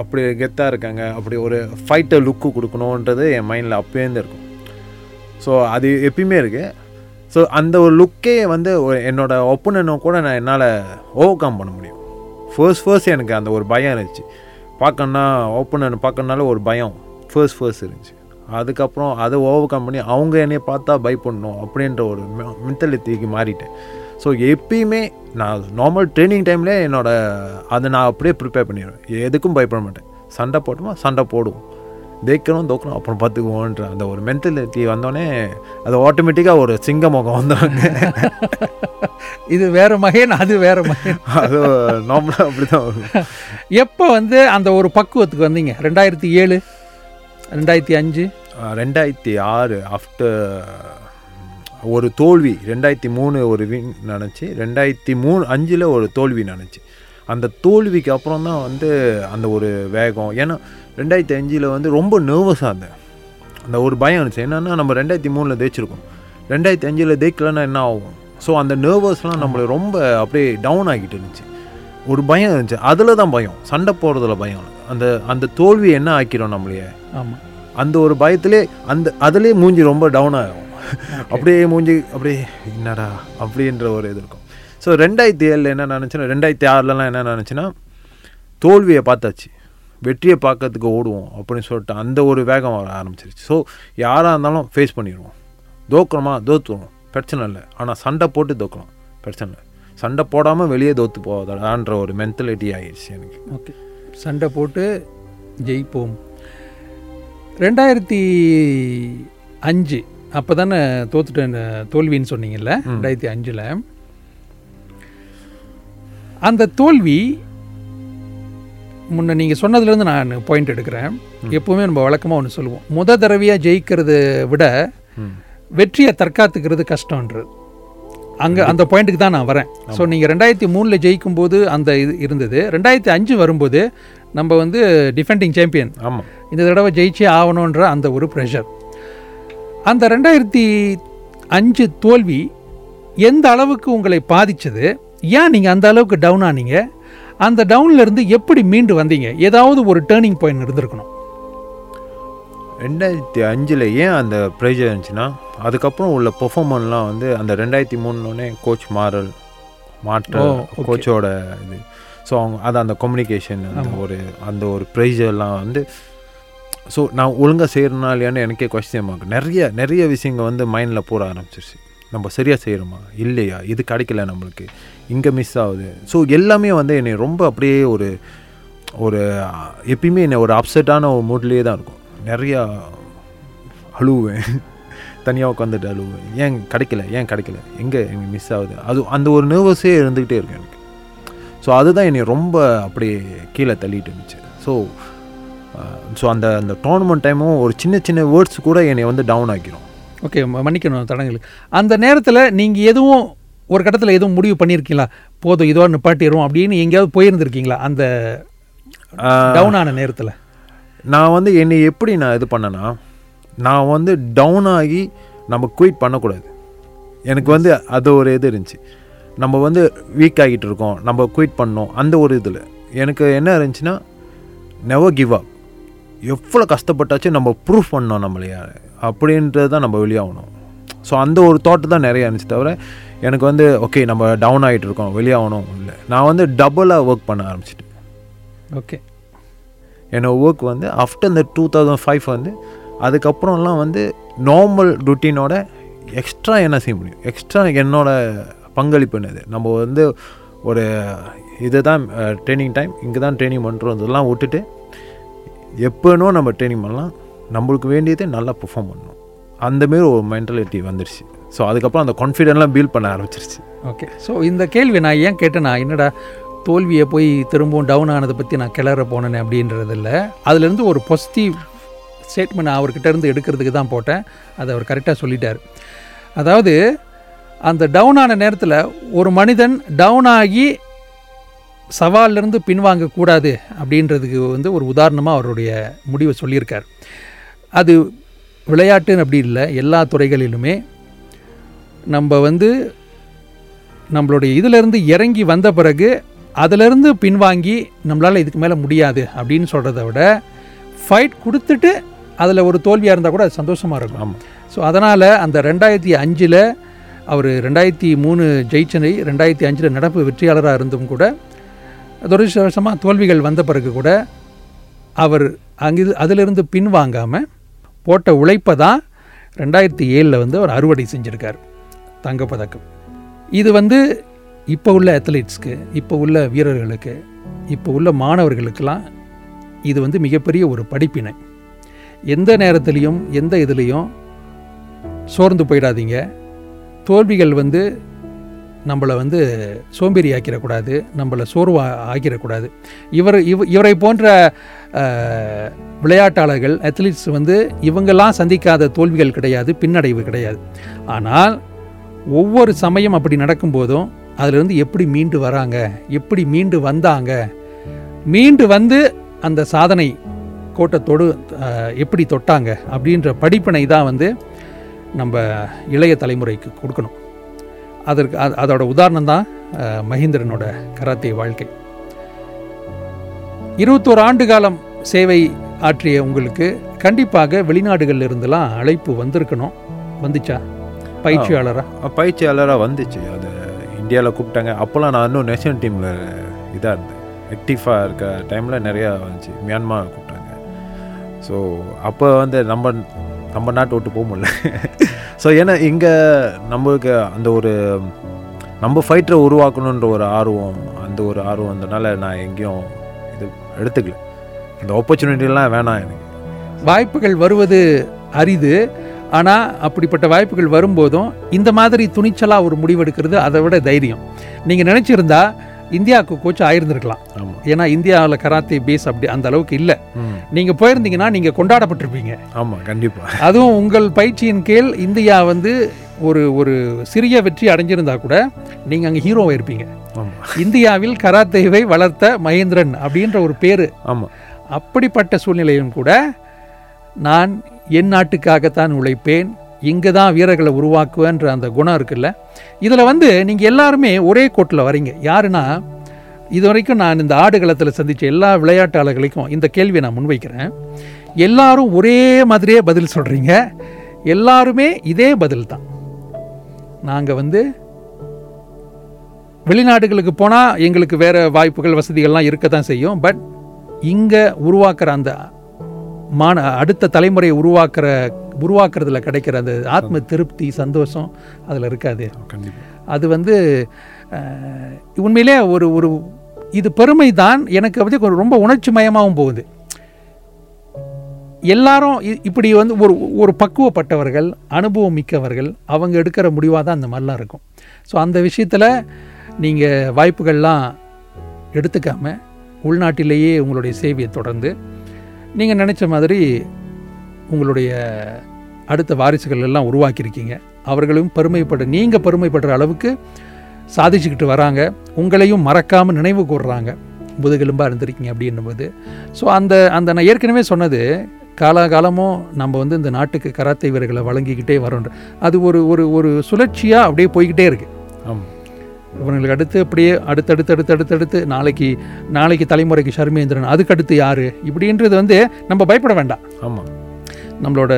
அப்படி கெத்தாக இருக்காங்க. அப்படி ஒரு ஃபைட்டர் லுக்கு கொடுக்கணுன்றது என் மைண்டில் அப்போலேருந்து இருக்கும் ஸோ அது எப்பயுமே இருக்குது ஸோ அந்த ஒரு லுக்கே வந்து என்னோட ஒப்பனனை கூட நான் என்னால் ஓவர் கம் பண்ண முடியும். ஃபர்ஸ்ட் ஃபர்ஸ்ட் எனக்கு அந்த ஒரு பயம் இருந்துச்சு. பார்க்கணுன்னா ஓப்பனன் பார்க்கணுனால ஒரு பயம். ஃபர்ஸ்ட் ஃபர்ஸ்ட் இருந்துச்சு. அதுக்கப்புறம் அதை ஓவர் கம் பண்ணி அவங்க என்னை பார்த்தா பயப்படணும் அப்படின்ற ஒரு மென்டாலிட்டிக்கு மாறிட்டேன். ஸோ எப்பயுமே நான் நார்மல் ட்ரைனிங் டைமில் என்னோடய அதை நான் அப்படியே ப்ரிப்பேர் பண்ணிடுவேன் எதுக்கும் பயப்பட மாட்டேன். சண்டை போட்டோமா சண்டை போடுவோம். தேய்க்கணும் தோக்கணும் அப்புறம் பார்த்துக்குவோன்ற அந்த ஒரு மென்டாலிட்டி வந்தோடனே அது ஆட்டோமேட்டிக்காக ஒரு சிங்க முகம் வந்தாங்க இது வேற மகன் அது வேற மகன். அது நார்மலாக அப்படி தான் வரும். எப்போ வந்து அந்த ஒரு பக்குவத்துக்கு வந்தீங்க? ரெண்டாயிரத்தி ஏழு ரெண்டாயிரத்தி அஞ்சு? ரெண்டாயிரத்தி ஆறு ஆஃப்டர் ஒரு தோல்வி ரெண்டாயிரத்தி மூணு ஒரு வின் நினச்சி ரெண்டாயிரத்தி மூணு அஞ்சில் ஒரு தோல்வி நினச்சி. அந்த தோல்விக்கு அப்புறம் தான் வந்து அந்த ஒரு வேகம். ஏன்னா ரெண்டாயிரத்தி அஞ்சில் வந்து ரொம்ப நர்வஸாக இருந்தேன். அந்த ஒரு பயம் இருந்துச்சு. என்னென்னா நம்ம ரெண்டாயிரத்தி மூணில் தேய்ச்சிருக்கோம் ரெண்டாயிரத்தி அஞ்சில் தேய்க்கலன்னா என்ன ஆகும்? ஸோ அந்த நர்வஸ்லாம் நம்மளை ரொம்ப அப்படியே டவுன் ஆகிட்டு இருந்துச்சு. ஒரு பயம் இருந்துச்சு. அதில் தான் பயம். சண்டை போடுறதுல பயம் அந்த அந்த தோல்வி என்ன ஆக்கிடும் நம்மளையே? ஆமாம் அந்த ஒரு பயத்திலே அந்த அதுலேயே மூஞ்சி ரொம்ப டவுன் ஆகும் அப்படியே மூஞ்சி அப்படியே என்னடா அப்படின்ற ஒரு இது இருக்கும். ஸோ ரெண்டாயிரத்தி ஏழில் என்ன நினச்சுன்னா ரெண்டாயிரத்தி ஆறுலலாம் என்ன நினச்சுன்னா தோல்வியை பார்த்தாச்சு. வெற்றியை பார்க்கறதுக்கு ஓடுவோம் அப்படின்னு சொல்லிட்டு அந்த ஒரு வேகம் வர ஆரம்பிச்சிருச்சு. ஸோ யாராக இருந்தாலும் ஃபேஸ் பண்ணிடுவோம். தோக்குறோமா? தோத்துவோம் பிரச்சனை இல்லை. ஆனால் சண்டை போட்டு தோக்கலாம். பிரச்சனை இல்லை. சண்டை போடாமல் வெளியே தோத்து போவதான்ற ஒரு மென்டலிட்டி ஆகிடுச்சு எனக்கு. ஓகே சண்டை போட்டு ஜெயிப்போம். ரெண்டாயிரத்தி அஞ்சு அப்போ தானே தோத்துட்டேன் தோல்வின்னு சொன்னீங்கல்ல ரெண்டாயிரத்தி அஞ்சில். அந்த தோல்வி முன்ன நீங்கள் சொன்னதுலேருந்து நான் பாயிண்ட் எடுக்கிறேன். எப்போவுமே நம்ம வழக்கமாக ஒன்று சொல்லுவோம். முத தடவையாக ஜெயிக்கிறத விட வெற்றியை தற்காத்துக்கிறது கஷ்டன்றது அங்கே அந்த பாயிண்ட்டுக்கு தான் நான் வரேன். ஸோ நீங்கள் ரெண்டாயிரத்தி மூணில் ஜெயிக்கும் போது அந்த இது இருந்தது. ரெண்டாயிரத்தி அஞ்சு வரும்போது நம்ம வந்து டிஃபெண்டிங் சாம்பியன் ஆமாம் இந்த தடவை ஜெயிச்சே ஆகணுன்ற அந்த ஒரு ப்ரெஷர் அந்த ரெண்டாயிரத்தி அஞ்சு தோல்வி எந்த அளவுக்கு உங்களை பாதிச்சது? ஏன் நீங்கள் அந்த அளவுக்கு டவுன் ஆனீங்க? அந்த டவுன்ல இருந்து எப்படி மீண்டு வந்தீங்க? ஏதாவது ஒரு டேர்னிங் பாயிண்ட் இருந்திருக்கணும். ரெண்டாயிரத்தி அஞ்சில் ஏன் அந்த ப்ரைஸ் இருந்துச்சுன்னா அதுக்கப்புறம் உள்ள பெர்ஃபார்மன்ஸ்லாம் வந்து அந்த ரெண்டாயிரத்தி மூணுனே கோச் மாறல் மாற்ற ஓ, okay. கோச்சோட இது. ஸோ அவங்க அது அந்த கம்யூனிகேஷன் அந்த. ஒரு அந்த ஒரு ப்ரைஸெல்லாம் வந்து ஸோ நான் ஒழுங்காக செய்கிறனா இல்லையான்னு எனக்கே கொஸ்டின் மார்க் நிறைய நிறைய விஷயங்கள் வந்து மைண்டில் போட ஆரம்பிச்சிருச்சு. நம்ம சரியாக செய்கிறோமா இல்லையா? இது கிடைக்கல நம்மளுக்கு. இங்கே மிஸ் ஆகுது. ஸோ எல்லாமே வந்து என்னை ரொம்ப அப்படியே ஒரு ஒரு எப்பயுமே என்னை ஒரு அப்செட்டான ஒரு மூட்லேயே தான் இருக்கும். நிறையா அழுவேன். தனியாக உட்காந்துட்டு அழுவேன். ஏன் கிடைக்கல? ஏன் கிடைக்கல? எங்கே எனக்கு மிஸ் ஆகுது? அது அந்த ஒரு நர்வஸே இருந்துக்கிட்டே இருக்கும் எனக்கு. ஸோ அதுதான் என்னை ரொம்ப அப்படியே கீழே தள்ளிட்டு இருந்துச்சு. ஸோ ஸோ அந்த அந்த டோர்னமெண்ட் டைமும் ஒரு சின்ன சின்ன வேர்ட்ஸ் கூட என்னை வந்து டவுன் ஆக்கிரும். ஓகே மன்னிக்கணும் தடங்கள் அந்த நேரத்தில் நீங்கள் எதுவும் ஒரு கட்டத்தில் எதுவும் முடிவு பண்ணியிருக்கீங்களா போதும் இதோட நிப்பாட்டிடுவோம் அப்படின்னு எங்கேயாவது போயிருந்திருக்கீங்களா? அந்த டவுன் ஆன நேரத்தில்? நான் வந்து என்னை எப்படி நான் இது பண்ணேன்னா நான் வந்து டவுன் ஆகி நம்ம குயிட் பண்ணக்கூடாது. எனக்கு வந்து அது ஒரு இது இருந்துச்சு. நம்ம வந்து வீக் ஆகிட்டு இருக்கோம் நம்ம குயிட் பண்ணோம் அந்த ஒரு இதில். எனக்கு என்ன இருந்துச்சுன்னா நெவர் கிவ் அப் எவ்வளோ கஷ்டப்பட்டாச்சும் நம்ம ப்ரூஃப் பண்ணோம் நம்மளையா அப்படின்றது தான் நம்ம வெளியாகணும். ஸோ அந்த ஒரு தாட் தான் நிறைய இருந்துச்சு தவிர எனக்கு வந்து ஓகே நம்ம டவுன் ஆகிட்டு இருக்கோம் வெளியாகணும் இல்லை. நான் வந்து டபுளாக ஒர்க் பண்ண ஆரம்பிச்சிட்டேன். ஓகே என்னோட ஒர்க் வந்து ஆஃப்டர் இந்த டூ தௌசண்ட் ஃபைவ் வந்து அதுக்கப்புறம்லாம் வந்து நார்மல் ருட்டீனோட எக்ஸ்ட்ரா என்ன செய்ய முடியும்? எக்ஸ்ட்ரா என்னோட பங்களிப்பு என்னது? நம்ம வந்து ஒரு இதுதான் ட்ரைனிங் டைம் இங்கே தான் ட்ரைனிங் பண்ணுறோம் இதெல்லாம் விட்டுட்டு எப்போனோ நம்ம ட்ரைனிங் பண்ணலாம் நம்மளுக்கு வேண்டியதே நல்லா பெர்ஃபார்ம் பண்ணணும். அந்தமாரி ஒரு மென்டாலிட்டி வந்துருச்சு. ஸோ அதுக்கப்புறம் அந்த கான்ஃபிடென்ட்லாம் பில்ட் பண்ண ஆரம்பிச்சிருச்சு. ஓகே ஸோ இந்த கேள்வி நான் ஏன் கேட்டேன்னா என்னடா தோல்வியை போய் திரும்பவும் டவுன் ஆனதை பற்றி நான் கிளற போனேனே அப்படின்றது இல்லை அதுலேருந்து ஒரு பாசிட்டிவ் ஸ்டேட்மெண்ட் அவர்கிட்ட இருந்து எடுக்கிறதுக்கு தான் போட்டேன். அதை அவர் கரெக்டாக சொல்லிட்டார். அதாவது அந்த டவுன் ஆன நேரத்தில் ஒரு மனிதன் டவுன் ஆகி சவாலிருந்து பின்வாங்கக்கூடாது அப்படின்றதுக்கு வந்து ஒரு உதாரணமாக அவருடைய முடிவை சொல்லியிருக்கார். அது விளையாட்டுன்னு அப்படி இல்லை எல்லா துறைகளிலுமே. நம்ம வந்து நம்மளுடைய இதிலிருந்து இறங்கி வந்த பிறகு அதிலிருந்து பின்வாங்கி நம்மளால் இதுக்கு மேலே முடியாது அப்படின்னு சொல்கிறத விட ஃபைட் கொடுத்துட்டு அதில் ஒரு தோல்வியாக இருந்தால் கூட அது சந்தோஷமாக இருக்கும். ஸோ அதனால் அந்த ரெண்டாயிரத்தி அஞ்சில் அவர் ரெண்டாயிரத்தி மூணு ஜெயிச்சனை ரெண்டாயிரத்தி அஞ்சில் நடப்பு வெற்றியாளராக இருந்தும் கூட துரதிருஷ்டவசமாக தோல்விகள் வந்த பிறகு கூட அவர் அங்கு அதிலிருந்து பின்வாங்காமல் போட்ட உழைப்பை தான் ரெண்டாயிரத்தி ஏழில் வந்து அவர் அறுவடை செஞ்சுருக்கார். தங்கப்பதக்கம். இது வந்து இப்போ உள்ள அத்லீட்ஸ்க்கு இப்போ உள்ள வீரர்களுக்கு இப்போ உள்ள மாணவர்களுக்கெல்லாம் இது வந்து மிகப்பெரிய ஒரு படிப்பினை. எந்த நேரத்துலையும் எந்த இதுலேயும் சோர்ந்து போயிடாதீங்க. தோல்விகள் வந்து நம்மளை வந்து சோம்பேறி ஆக்கிடக்கூடாது நம்மளை சோர்வா ஆக்கிடக்கூடாது. இவர் இவ இவரை போன்ற விளையாட்டாளர்கள் அத்லீட்ஸ் வந்து இவங்கெல்லாம் சந்திக்காத தோல்விகள் கிடையாது பின்னடைவு கிடையாது. ஆனால் ஒவ்வொரு சமயம் அப்படி நடக்கும்போதும் அதிலிருந்து எப்படி மீண்டு வராங்க எப்படி மீண்டு வந்தாங்க மீண்டு வந்து அந்த சாதனை கோட்டத்தோடு எப்படி தொட்டாங்க அப்படின்ற படிப்பினை தான் வந்து நம்ம இளைய தலைமுறைக்கு கொடுக்கணும். அதற்கு அது- அதோட உதாரணம் தான் அஹ், மகேந்திரனோட கராத்தே வாழ்க்கை. இருபத்தோரு ஆண்டு காலம் சேவை ஆற்றிய உங்களுக்கு கண்டிப்பாக வெளிநாடுகளில் இருந்தெல்லாம் அழைப்பு வந்திருக்கணும். வந்துச்சா? பயிற்சியாளரா? பயிற்சியாளராக வந்துச்சு. அது இந்தியாவில் கூப்பிட்டாங்க. அப்போல்லாம் நான் இன்னும் நேஷனல் டீமில் இதாக இருந்தேன். ஆக்டிவாக இருக்க டைமில் நிறையா வந்துச்சு. மியான்மார் கூப்பிட்டாங்க. ஸோ அப்போ வந்து நம்ம நம்ம நாட்டை விட்டு போக முடியல. ஸோ ஏன்னா இங்கே நம்மளுக்கு அந்த ஒரு நம்ம ஃபைட்டரை உருவாக்கணுன்ற ஒரு ஆர்வம் அந்த ஒரு ஆர்வம் வந்தனால நான் எங்கேயும் இது எடுத்துக்கல. இந்த ஆப்பர்ச்சுனிட்டிலாம் வேணாம் எனக்கு. வாய்ப்புகள் வருவது அரிது. ஆனால் அப்படிப்பட்ட வாய்ப்புகள் வரும்போதும் இந்த மாதிரி துணிச்சலாக ஒரு முடிவெடுக்கிறது அதை விட தைரியம். நீங்கள் நினச்சிருந்தா இந்தியாவுக்கு கோச் ஆயிருந்திருக்கலாம் ஏன்னா இந்தியாவில் கராத்தே பேஸ் அப்படி அந்த அளவுக்கு இல்லை. நீங்கள் போயிருந்தீங்கன்னா நீங்கள் கொண்டாடப்பட்டிருப்பீங்க. ஆமாம் கண்டிப்பாக அதுவும் உங்கள் பயிற்சியின் கீழ் இந்தியா வந்து ஒரு ஒரு சிறிய வெற்றி அடைஞ்சிருந்தா கூட நீங்கள் அங்கே ஹீரோவாக இருப்பீங்க. இந்தியாவில் கராத்தேவை வளர்த்த மகேந்திரன் அப்படின்ற ஒரு பேர். ஆமாம் அப்படிப்பட்ட சூழ்நிலையும் கூட நான் என் நாட்டுக்காகத்தான் உழைப்பேன். இங்கே தான் வீரர்களை உருவாக்குவேன்ற அந்த குணம் இருக்குல்ல? இதில் வந்து நீங்கள் எல்லாருமே ஒரே கோட்டில் வரீங்க. யாருன்னா இது வரைக்கும் நான் இந்த ஆடுகளத்தில் சந்தித்த எல்லா விளையாட்டாளர்களுக்கும் இந்த கேள்வியை நான் முன்வைக்கிறேன். எல்லாரும் ஒரே மாதிரியே பதில் சொல்கிறீங்க எல்லாருமே இதே பதில் தான் நாங்கள் வந்து வெளிநாடுகளுக்கு போனால் எங்களுக்கு வேறு வாய்ப்புகள் வசதிகள்லாம் இருக்க தான் செய்யும். பட் இங்கே உருவாக்குற அந்த மான அடுத்த தலைமுறையை உருவாக்குற உருவாக்குறதுல கிடைக்கிற அந்த ஆத்ம திருப்தி சந்தோஷம் அதில் இருக்காது. அது வந்து உண்மையிலே ஒரு ஒரு இது பெருமை தான் எனக்கு வந்து ஒரு ரொம்ப உணர்ச்சி மயமாகவும் போகுது. எல்லாரும் இ- இப்படி வந்து ஒரு ஒரு பக்குவப்பட்டவர்கள் அனுபவம் மிக்கவர்கள் அவங்க எடுக்கிற முடிவாக தான் அந்த மாதிரிலாம் இருக்கும். ஸோ அந்த விஷயத்தில் நீங்கள் வாய்ப்புகள்லாம் எடுத்துக்காம உள்நாட்டிலேயே உங்களுடைய சேவையை தொடர்ந்து நீங்கள் நினச்ச மாதிரி உங்களுடைய அடுத்த வாரிசுகள் எல்லாம் உருவாக்கியிருக்கீங்க. அவர்களும் பெருமைப்பட நீங்கள் பெருமைப்படுற அளவுக்கு சாதிச்சுக்கிட்டு வராங்க. உங்களையும் மறக்காமல் நினைவு கூர்றாங்க. முதுகெலும்பாக இருந்திருக்கீங்க அப்படின்னும்போது. ஸோ அந்த அந்த நான் ஏற்கனவே சொன்னது காலாகாலமும் நம்ம வந்து இந்த நாட்டுக்கு கராத்தே வீரர்களை வழங்கிக்கிட்டே வரோன்ற அது ஒரு ஒரு ஒரு சுழற்சியாக அப்படியே போய்கிட்டே இருக்கு. ஆமாம் இவங்களுக்கு அடுத்து அப்படியே அடுத்தடுத்து அடுத்து அடுத்தடுத்து நாளைக்கு நாளைக்கு தலைமுறைக்கு ஷர்மேந்திரன் அதுக்கு அடுத்து யார்? இப்படின்றது வந்து நம்ம பயப்பட வேண்டாம். ஆமாம் நம்மளோட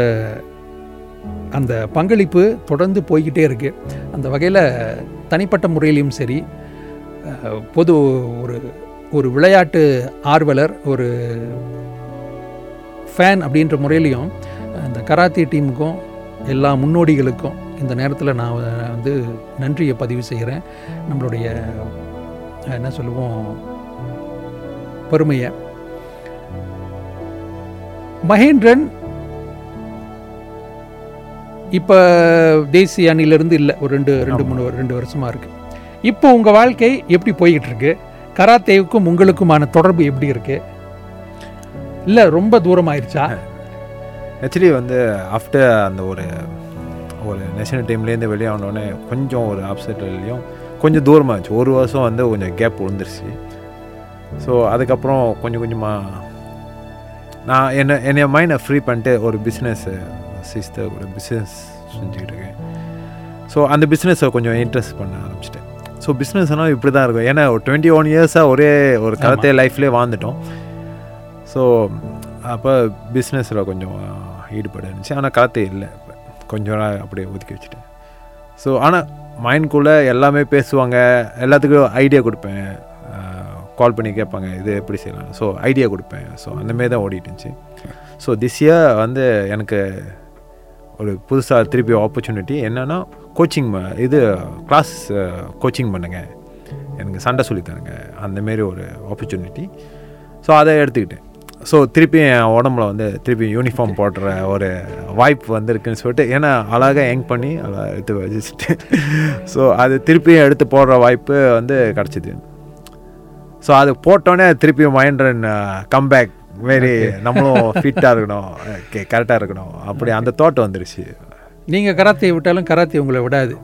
அந்த பங்களிப்பு தொடர்ந்து போய்கிட்டே இருக்குது அந்த வகையில் தனிப்பட்ட முறையிலையும் சரி பொது ஒரு ஒரு விளையாட்டு ஆர்வலர் ஒரு ஃபேன் அப்படின்ற முறையிலையும் அந்த கராத்தே டீமுக்கும் எல்லா முன்னோடிகளுக்கும் இந்த நேரத்தில் நான் வந்து நன்றியை பதிவு செய்கிறேன் நம்மளுடைய என்ன சொல்லுவோம் பெருமையை. மகேந்திரன் இப்போ தேசிய அணியிலிருந்து இல்லை. ஒரு ரெண்டு ரெண்டு. மூணு ரெண்டு வருஷமா இருக்கு. இப்போ உங்க வாழ்க்கை எப்படி போய்கிட்டு இருக்கு? கராத்தேவுக்கும் உங்களுக்குமான தொடர்பு எப்படி இருக்கு? இல்ல ரொம்ப தூரம் ஆயிடுச்சா ஆக்சுவலி வந்து ஆஃப்டர் அந்த ஒரு ஒரு நேஷனல் டீம்லேருந்து வெளியே ஆனோடனே கொஞ்சம் ஒரு அப்செட்லையும் கொஞ்சம் தூரமாக இருந்துச்சு ஒரு வருஷம் வந்து கொஞ்சம் கேப் விழுந்துருச்சு. ஸோ அதுக்கப்புறம் கொஞ்சம் கொஞ்சமாக நான் என்ன என்னைய மைண்டை ஃப்ரீ பண்ணிட்டு ஒரு பிஸ்னஸ் சிஸ்டர் கூட பிஸ்னஸ் செஞ்சுக்கிட்டு இருக்கேன் ஸோ அந்த பிஸ்னஸை கொஞ்சம் இன்ட்ரெஸ்ட் பண்ண ஆரம்பிச்சிட்டேன். ஸோ பிஸ்னஸ்னால் இப்படி தான் இருக்கும். ஏன்னா ஒரு டுவெண்ட்டி ஒன் இயர்ஸாக ஒரே ஒரு கலத்தே லைஃப்லேயே வாழ்ந்துட்டோம். ஸோ அப்போ பிஸ்னஸில் கொஞ்சம் ஈடுபாடு இருந்துச்சு. ஆனால் கலத்தே இல்லை. கொஞ்சம் நாள் அப்படியே ஒதுக்கி வச்சுட்டேன். ஸோ ஆனால் மைண்ட்குள்ளே எல்லாமே பேசுவாங்க. எல்லாத்துக்கும் ஐடியா கொடுப்பேன். கால் பண்ணி கேட்பாங்க இது எப்படி செய்யலாம்? ஸோ ஐடியா கொடுப்பேன். ஸோ அந்தமாரி தான் ஓடிட்டு இருந்துச்சு. ஸோ திஸ் இயர் வந்து எனக்கு ஒரு புதுசாக திருப்பி ஆப்பர்ச்சுனிட்டி என்னென்னா கோச்சிங் இது கிளாஸ் கோச்சிங் பண்ணுங்க. எனக்கு சண்டை சொல்லித் தருங்க அந்தமாரி ஒரு ஆப்பர்ச்சுனிட்டி ஸோ அதை எடுத்துக்கிட்டேன். ஸோ திருப்பி என் உடம்புல வந்து திருப்பி யூனிஃபார்ம் போடுற ஒரு வாய்ப்பு வந்திருக்குன்னு சொல்லிட்டு ஏன்னா அழகாக யங் பண்ணி அழகாக எடுத்து வச்சுட்டு. ஸோ அது திருப்பி எடுத்து போடுற வாய்ப்பு வந்து கிடச்சிது. ஸோ அது போட்டோன்னே திருப்பி மைண்ட் கம்பேக் மாரி நம்மளும் ஃபிட்டாக இருக்கணும். கரெக்டாக இருக்கணும். அப்படி அந்த தோட்டம் வந்துருச்சு. நீங்க கராத்தே விட்டாலும் கராத்தே உங்களை விடாது.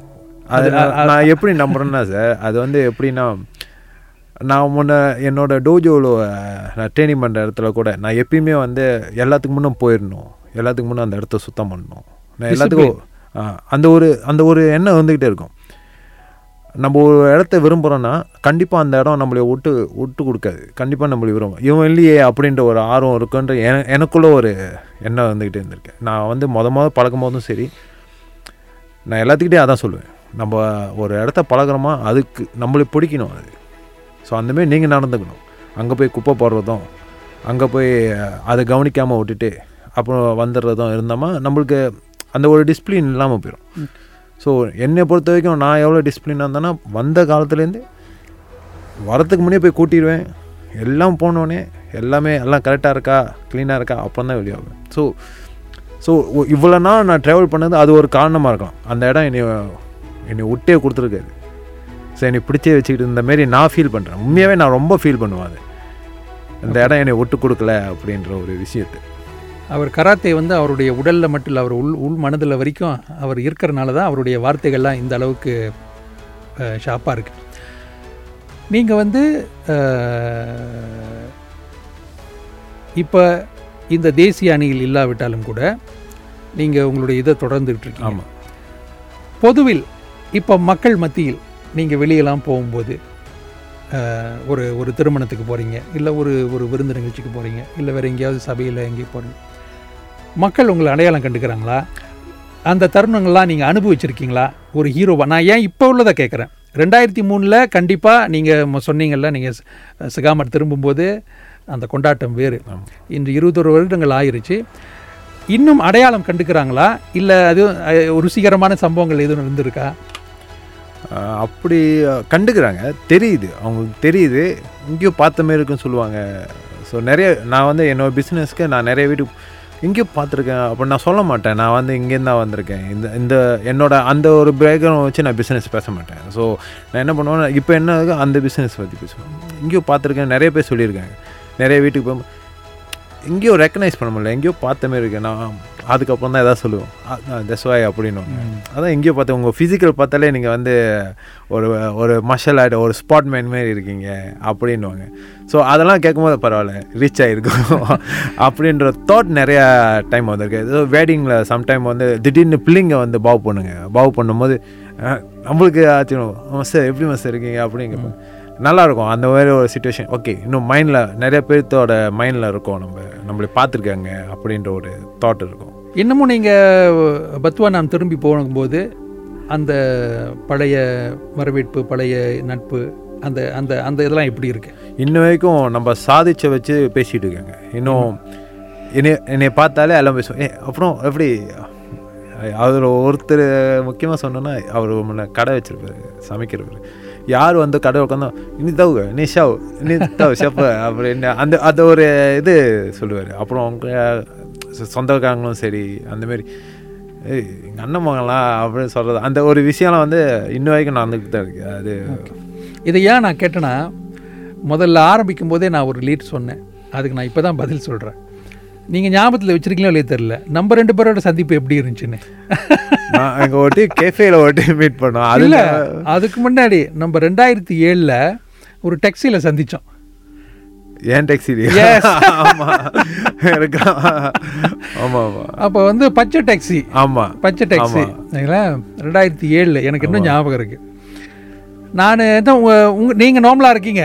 அது நான் எப்படி நம்புறேன்னா சார் அது வந்து எப்படின்னா நான் முன்ன என்னோட டோஜோவில் நான் ட்ரைனிங் பண்ணுற இடத்துல கூட நான் எப்பயுமே வந்து எல்லாத்துக்கு முன்னும் போயிடணும். எல்லாத்துக்கு முன்னும் அந்த இடத்த சுத்தம் பண்ணணும். நான் எல்லாத்துக்கும் அந்த ஒரு அந்த ஒரு எண்ணம் வந்துக்கிட்டே இருக்கும். நம்ம ஒரு இடத்த விரும்புகிறோன்னா கண்டிப்பாக அந்த இடம் நம்மளை விட்டு விட்டு கொடுக்காது. கண்டிப்பாக நம்மளை விரும்பும். இவன் இல்லையே அப்படின்ற ஒரு ஆர்வம் இருக்குன்ற என எனக்குள்ளே ஒரு எண்ணம் வந்துக்கிட்டே இருந்திருக்கேன் நான் வந்து மொத மொதல் பழக்கும் போதும் சரி நான் எல்லாத்துக்கிட்டே அதான் சொல்லுவேன். நம்ம ஒரு இடத்த பழகுறோமா அதுக்கு நம்மளை பிடிக்கணும் அது. ஸோ அந்தமாரி நீங்கள் நடந்துக்கணும். அங்கே போய் குப்பை போடுறதும் அங்கே போய் அதை கவனிக்காமல் விட்டுட்டு அப்புறம் வந்துடுறதும் இருந்தோமா நம்மளுக்கு அந்த ஒரு டிசிப்ளின் இல்லாமல் போயிடும் ஸோ என்னை பொறுத்த வரைக்கும் நான் எவ்வளோ டிசிப்ளினாக இருந்தேன்னா வந்த காலத்துலேருந்து வரத்துக்கு முன்னே போய் கூட்டிடுவேன். எல்லாம் போனோடனே எல்லாமே எல்லாம் கரெக்டாக இருக்கா க்ளீனாக இருக்கா அப்புறம் தான் வெளியாகும் ஸோ ஸோ இவ்வளோ நாள் நான் ட்ராவல் பண்ணது அது ஒரு காரணமாக இருக்கலாம். அந்த இடம் என்னை என்னை விட்டே கொடுத்துருக்காரு ஸோ என்னை பிடிச்சே வச்சுக்கிட்டு இந்த மாரி நான் ஃபீல் பண்ணுறேன் உண்மையாகவே நான் ரொம்ப ஃபீல் பண்ணுவேன் அது. இந்த இடம் என்னை விட்டு கொடுக்கல அப்படின்ற ஒரு விஷயத்தை. அவர் கராத்தே வந்து அவருடைய உடல்ல மட்டும் இல்லை அவர் உள் உள் மனதில் வரைக்கும் அவர் இருக்கிறனால தான் அவருடைய வார்த்தைகள்லாம் இந்த அளவுக்கு ஷாப்பாக இருக்கு. நீங்கள் வந்து இப்போ இந்த தேசிய அணியில் இல்லாவிட்டாலும் கூட நீங்கள் உங்களுடைய இதை தொடர்ந்துகிட்டு இருக்கீங்க. ஆமாம் பொதுவில் இப்போ மக்கள் மத்தியில் நீங்கள் வெளியெல்லாம் போகும்போது ஒரு ஒரு திருமணத்துக்கு போகிறீங்க இல்லை ஒரு ஒரு விருந்து நிகழ்ச்சிக்கு போகிறீங்க இல்லை வேறு எங்கேயாவது சபையில் எங்கேயும் போகிறீங்க மக்கள் உங்களை அடையாளம் கண்டுக்கிறாங்களா? அந்த தருணங்கள்லாம் நீங்கள் அனுபவிச்சிருக்கீங்களா? ஒரு ஹீரோவா நான் ஏன் இப்போ உள்ளதை கேட்குறேன் ரெண்டாயிரத்தி மூணில் கண்டிப்பாக நீங்கள் சொன்னீங்கல்ல நீங்கள் சிகாமர் திரும்பும்போது அந்த கொண்டாட்டம் வேறு. இன்று இருபத்தொரு வருடங்கள் ஆயிருச்சு. இன்னும் அடையாளம் கண்டுக்கிறாங்களா? இல்லை அது ருசிகரமான சம்பவங்கள் எதுவும் இருந்திருக்கா? அப்படி கண்டுக்கிறாங்க. தெரியுது. அவங்களுக்கு தெரியுது. இங்கேயோ பார்த்த மாதிரி இருக்குன்னு சொல்லுவாங்க. ஸோ நிறைய நான் வந்து என்னோட பிஸ்னஸ்க்கு நான் நிறைய வீட்டுக்கு எங்கேயோ பார்த்துருக்கேன் அப்போ நான் சொல்ல மாட்டேன். நான் வந்து இங்கேருந்து தான் வந்திருக்கேன். இந்த இந்த என்னோட அந்த ஒரு பேக்ரவுண்ட் வச்சு நான் பிஸ்னஸ் பேச மாட்டேன். ஸோ நான் என்ன பண்ணுவேன் இப்போ என்ன இருக்கோ அந்த பிஸ்னஸ் பற்றி பேசுவேன். எங்கேயோ பார்த்துருக்கேன் நிறைய பேர் சொல்லியிருக்காங்க. நிறைய வீட்டுக்கு போய் எங்கேயோ ரெக்கனைஸ் பண்ண முடியல. எங்கேயோ பார்த்த மாதிரி இருக்கேன். நான் அதுக்கப்புறம் தான் எதாவது சொல்லுவோம். தஸ்வாய் அப்படின்னு அதான் எங்கேயோ பார்த்தேன் உங்கள் ஃபிசிக்கல் பார்த்தாலே நீங்கள் வந்து ஒரு ஒரு மஷல் ஆர்ட் ஒரு ஸ்பாட் மேன் மாதிரி இருக்கீங்க அப்படின்னுவாங்க. ஸோ அதெல்லாம் கேட்கும்போது பரவாயில்ல ரீச் ஆகிருக்கும் அப்படின்ற தாட் நிறையா டைம் வந்திருக்கு. ஏதோ வேடிங்கில் சம்டைம் வந்து திடீர்னு பிள்ளைங்க வந்து பாவ் பண்ணுங்க. பாவ் பண்ணும்போது நம்மளுக்கு ஆச்சரியம் மஸ்டர் எப்படி மஸ்டர் இருக்கீங்க? அப்படின்னு கேட்பாங்க நல்லா இருக்கும் அந்த மாதிரி ஒரு சுச்சுவேஷன் ஓகே இன்னும் மைண்டில் நிறைய பேர்த்தோட மைண்டில் இருக்கும். நம்ம நம்மளை பார்த்துருக்காங்க அப்படின்ற ஒரு தாட் இருக்கும். இன்னமும் நீங்கள் பத்வா நாம் திரும்பி போகும்போது அந்த பழைய வரவேற்பு பழைய நட்பு அந்த அந்த அந்த இதெல்லாம் எப்படி இருக்கு? இன்ன வரைக்கும் நம்ம சாதிச்ச வச்சு பேசிகிட்டு இருக்காங்க. இன்னும் என்னை என்னை பார்த்தாலே எல்லாம் பேசுவோம் ஏ அப்புறம் எப்படி? அவர் ஒருத்தர் முக்கியமாக சொன்னோன்னா அவர் கடை வச்சிருப்பாரு சமைக்கிறவர். யார் வந்து கடை உட்காந்து நீ தவுக நீ ஷவ் நீ தவு ஷெஃப் அப்படின்னு அந்த அந்த ஒரு இது சொல்லுவார். அப்புறம் அவங்க சொந்தக்காரங்களும் சரி அந்த மாதிரி ஏய் எங்கள் அண்ணன் மகன்லாம் அப்படின்னு சொல்கிறது அந்த ஒரு விஷயம்லாம் வந்து இன்ன வரைக்கும் நடந்துக்கிட்டு தான் இருக்குது அது இதை ஏன் நான் கேட்டேன்னா முதல்ல ஆரம்பிக்கும் போதே நான் ஒரு லீட் சொன்னேன். அதுக்கு நான் இப்போ தான் பதில் சொல்கிறேன் நீங்கள் ஞாபகத்தில் வச்சிருக்கீங்களோ இல்லையோ தெரில நம்ம ரெண்டு பேரோட சந்திப்பு எப்படி இருந்துச்சுன்னு. எங்க ஒட்டி கேஃபேல ஒட்டி மீட் பண்ணோம். அதுல அதுக்கு முன்னாடி நம்ம ரெண்டாயிரத்தி ஏழில் ஒரு டெக்ஸியில் சந்தித்தோம் ஏன் டாக்ஸி அப்போ வந்து பச்சை டாக்ஸி ஆமா. பச்சை டாக்ஸி ரெண்டாயிரத்தி ஏழில் எனக்கு இன்னும் ஞாபகம் இருக்கு. நான் தான் உங்க உங்க நீங்கள் நார்மலாக இருக்கீங்க.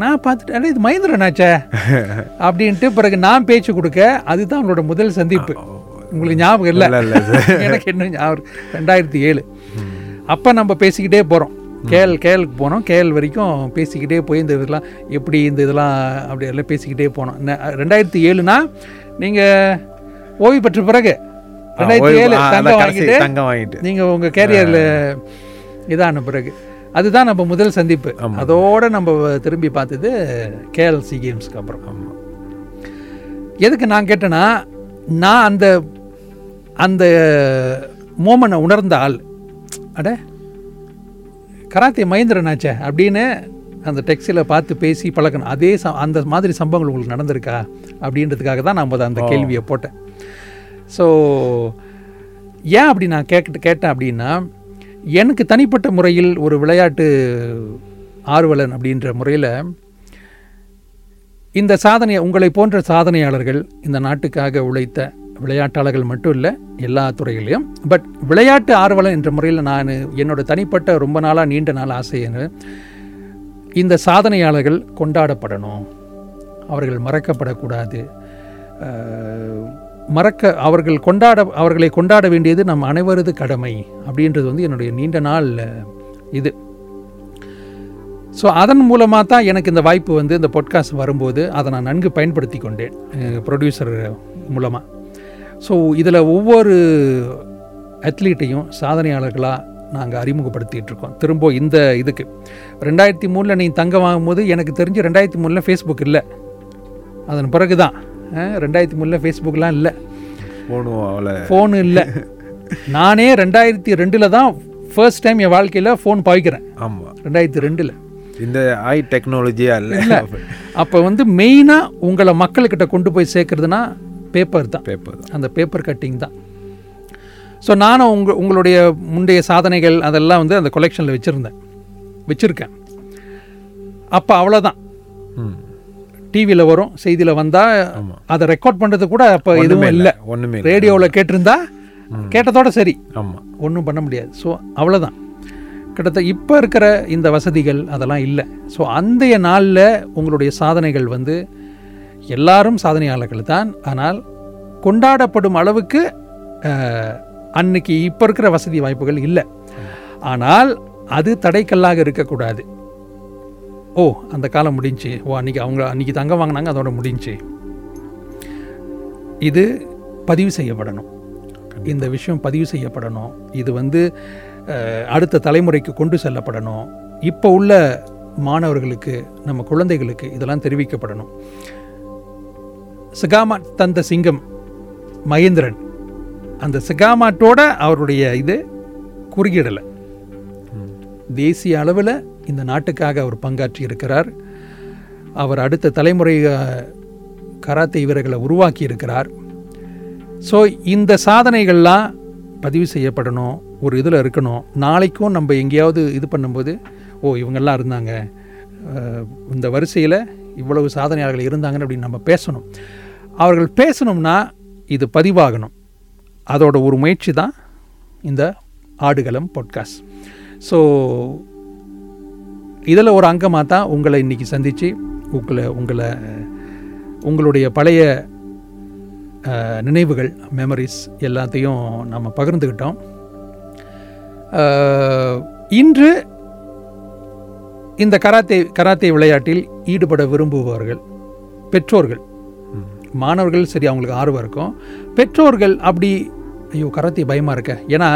நான் பார்த்துட்டு அடே இது மகேந்திரனாச்சே அப்படின்ட்டு பிறகு நான் பேச்சு கொடுக்க அதுதான் உங்களோட முதல் சந்திப்பு. உங்களுக்கு ஞாபகம் இல்லை. எனக்கு இன்னும் ஞாபகம்? ரெண்டாயிரத்தி ஏழு. அப்போ நம்ம பேசிக்கிட்டே போகிறோம் கேஎல் கேஎலுக்கு போனோம். கேஎல் வரைக்கும் பேசிக்கிட்டே போய் இந்த இதெல்லாம் எப்படி இந்த இதெல்லாம் அப்படி எல்லாம் பேசிக்கிட்டே போனோம். ரெண்டாயிரத்தி ஏழுனா நீங்கள் ஓய்வு பெற்ற பிறகு ரெண்டாயிரத்தி ஏழு தங்கம் வாங்கிட்டு நீங்கள் உங்கள் கேரியரில் இதான பிறகு. அதுதான் நம்ம முதல் சந்திப்பு. அதோட நம்ம திரும்பி பார்த்தது கேஎல்சி கேம்ஸ்க்கு அப்புறம். எதுக்கு நான் கேட்டேன்னா நான் அந்த அந்த மோமனை உணர்ந்த ஆள் அட கராத்தே மகேந்திரனாச்சே அப்படின்னு அந்த டெக்ஸியில் பார்த்து பேசி பழக்கணும் அதே ச அந்த மாதிரி சம்பவங்கள் உங்களுக்கு நடந்திருக்கா? அப்படின்றதுக்காக தான் நான் அந்த கேள்வியை போட்டேன். ஸோ ஏன் அப்படி நான் கேட்டு கேட்டேன் அப்படின்னா எனக்கு தனிப்பட்ட முறையில் ஒரு விளையாட்டு ஆர்வலன் அப்படின்ற முறையில் இந்த சாதனை உங்களை போன்ற சாதனையாளர்கள் இந்த நாட்டுக்காக உழைத்த விளையாட்டாளர்கள் மட்டும் இல்லை எல்லா துறைகளையும் பட் விளையாட்டு ஆர்வலன் என்ற முறையில் நான் என்னோட தனிப்பட்ட ரொம்ப நாளாக நீண்ட நாள் ஆசை இந்த சாதனையாளர்கள் கொண்டாடப்படணும். அவர்கள் மறக்கப்படக்கூடாது. மறக்க அவர்கள் கொண்டாட அவர்களை கொண்டாட வேண்டியது நம் அனைவரது கடமை அப்படின்றது வந்து என்னுடைய நீண்ட நாள் இது. ஸோ அதன் மூலமாக தான் எனக்கு இந்த வாய்ப்பு வந்து இந்த பொட்காஸ்ட் வரும்போது அதை நான் நன்கு பயன்படுத்தி கொண்டேன் ப்ரொடியூசர் மூலமாக ஸோ இதில் ஒவ்வொரு அத்லீட்டையும் சாதனையாளர்களாக நாங்கள் அறிமுகப்படுத்திகிட்டு இருக்கோம். திரும்ப இந்த இதுக்கு. ரெண்டாயிரத்தி மூணில் நீ தங்கம் வாங்கும்போது எனக்கு தெரிஞ்சு ரெண்டாயிரத்தி மூணில் ஃபேஸ்புக் இல்லை. அதன் பிறகு தான் ரெண்டாயிரத்தி மூணில் ஃபேஸ்புக்லாம் இல்லை. அவளை. ஃபோனு இல்லை. நானே ரெண்டாயிரத்தி ரெண்டில் தான் ஃபர்ஸ்ட் டைம் என் வாழ்க்கையில் ஃபோன் பாய்க்கிறேன். ஆமா. ரெண்டாயிரத்தி ரெண்டில். இந்த ஐ டெக்னாலஜியா இல்ல. அப்போ வந்து மெயினாக உங்களை மக்கள்கிட்ட கொண்டு போய் சேர்க்கறதுனா பேப்பர் தான். பேப்பர் தான். அந்த பேப்பர் கட்டிங் தான். ஸோ நானும் உங்க உங்களுடைய முந்தைய சாதனைகள் அதெல்லாம் வந்து அந்த கொலெக்ஷனில் வச்சுருந்தேன். வச்சுருக்கேன். அப்போ அவ்வளோதான் டிவியில் வரும் செய்தியில் வந்தால். அதை ரெக்கார்ட் பண்ணுறது கூட அப்போ எதுவும் இல்லை இல்லை. ரேடியோவில் கேட்டிருந்தா கேட்டதோட சரி. ஆமா. ஒன்றும் பண்ண முடியாது. ஸோ அவ்வளோதான் கிட்டத்தட்ட இப்போ இருக்கிற இந்த வசதிகள் அதெல்லாம் இல்லை. ஸோ அந்தைய நாளில் உங்களுடைய சாதனைகள் வந்து எல்லாரும் சாதனையாளர்கள் தான். ஆனால் கொண்டாடப்படும் அளவுக்கு அன்னைக்கு இப்போ இருக்கிற வசதி வாய்ப்புகள் இல்லை. ஆனால் அது தடைக்கல்லாக இருக்கக்கூடாது. ஓ அந்த காலம் முடிஞ்சுச்சு ஓ அன்னைக்கு அவங்க அன்னைக்கு தங்கம் வாங்கினாங்க அதோட முடிஞ்சுச்சு இது பதிவு செய்யப்படணும். இந்த விஷயம் பதிவு செய்யப்படணும். இது வந்து அடுத்த தலைமுறைக்கு கொண்டு செல்லப்படணும். இப்போ உள்ள மாணவர்களுக்கு நம்ம குழந்தைகளுக்கு இதெல்லாம் தெரிவிக்கப்படணும். சிகாமாட் தந்த சிங்கம் மகேந்திரன். அந்த சிகாமாட்டோட அவருடைய இது குறுகிடலை. தேசிய அளவில் இந்த நாட்டுக்காக அவர் பங்காற்றி இருக்கிறார். அவர் அடுத்த தலைமுறை கராத்தே வீரர்களை உருவாக்கி இருக்கிறார். ஸோ இந்த சாதனைகள்லாம் பதிவு செய்யப்படணும் ஒரு இதில் இருக்கணும். நாளைக்கும் நம்ம எங்கேயாவது இது பண்ணும்போது ஓ இவங்கெல்லாம் இருந்தாங்க. இந்த வரிசையில் இவ்வளவு சாதனையாளர்கள் இருந்தாங்கன்னு அப்படின்னு நம்ம பேசணும். அவர்கள் பேசணும்னா இது பதிவாகணும். அதோட ஒரு முயற்சி தான் இந்த ஆடுகளம் பாட்காஸ்ட் ஸோ இதில் ஒரு அங்கமாக தான் உங்களை இன்றைக்கி சந்தித்து உங்களை உங்களை உங்களுடைய பழைய நினைவுகள் மெமரிஸ் எல்லாத்தையும் நம்ம பகிர்ந்துக்கிட்டோம். இன்று இந்த கராத்தே கராத்தே விளையாட்டில் ஈடுபட விரும்புபவர்கள் பெற்றோர்கள். மாணவர்கள் சரி அவங்களுக்கு ஆர்வம் இருக்கும். பெற்றோர்கள் அப்படி ஐயோ கராத்தே பயமாக இருக்க. ஏன்னா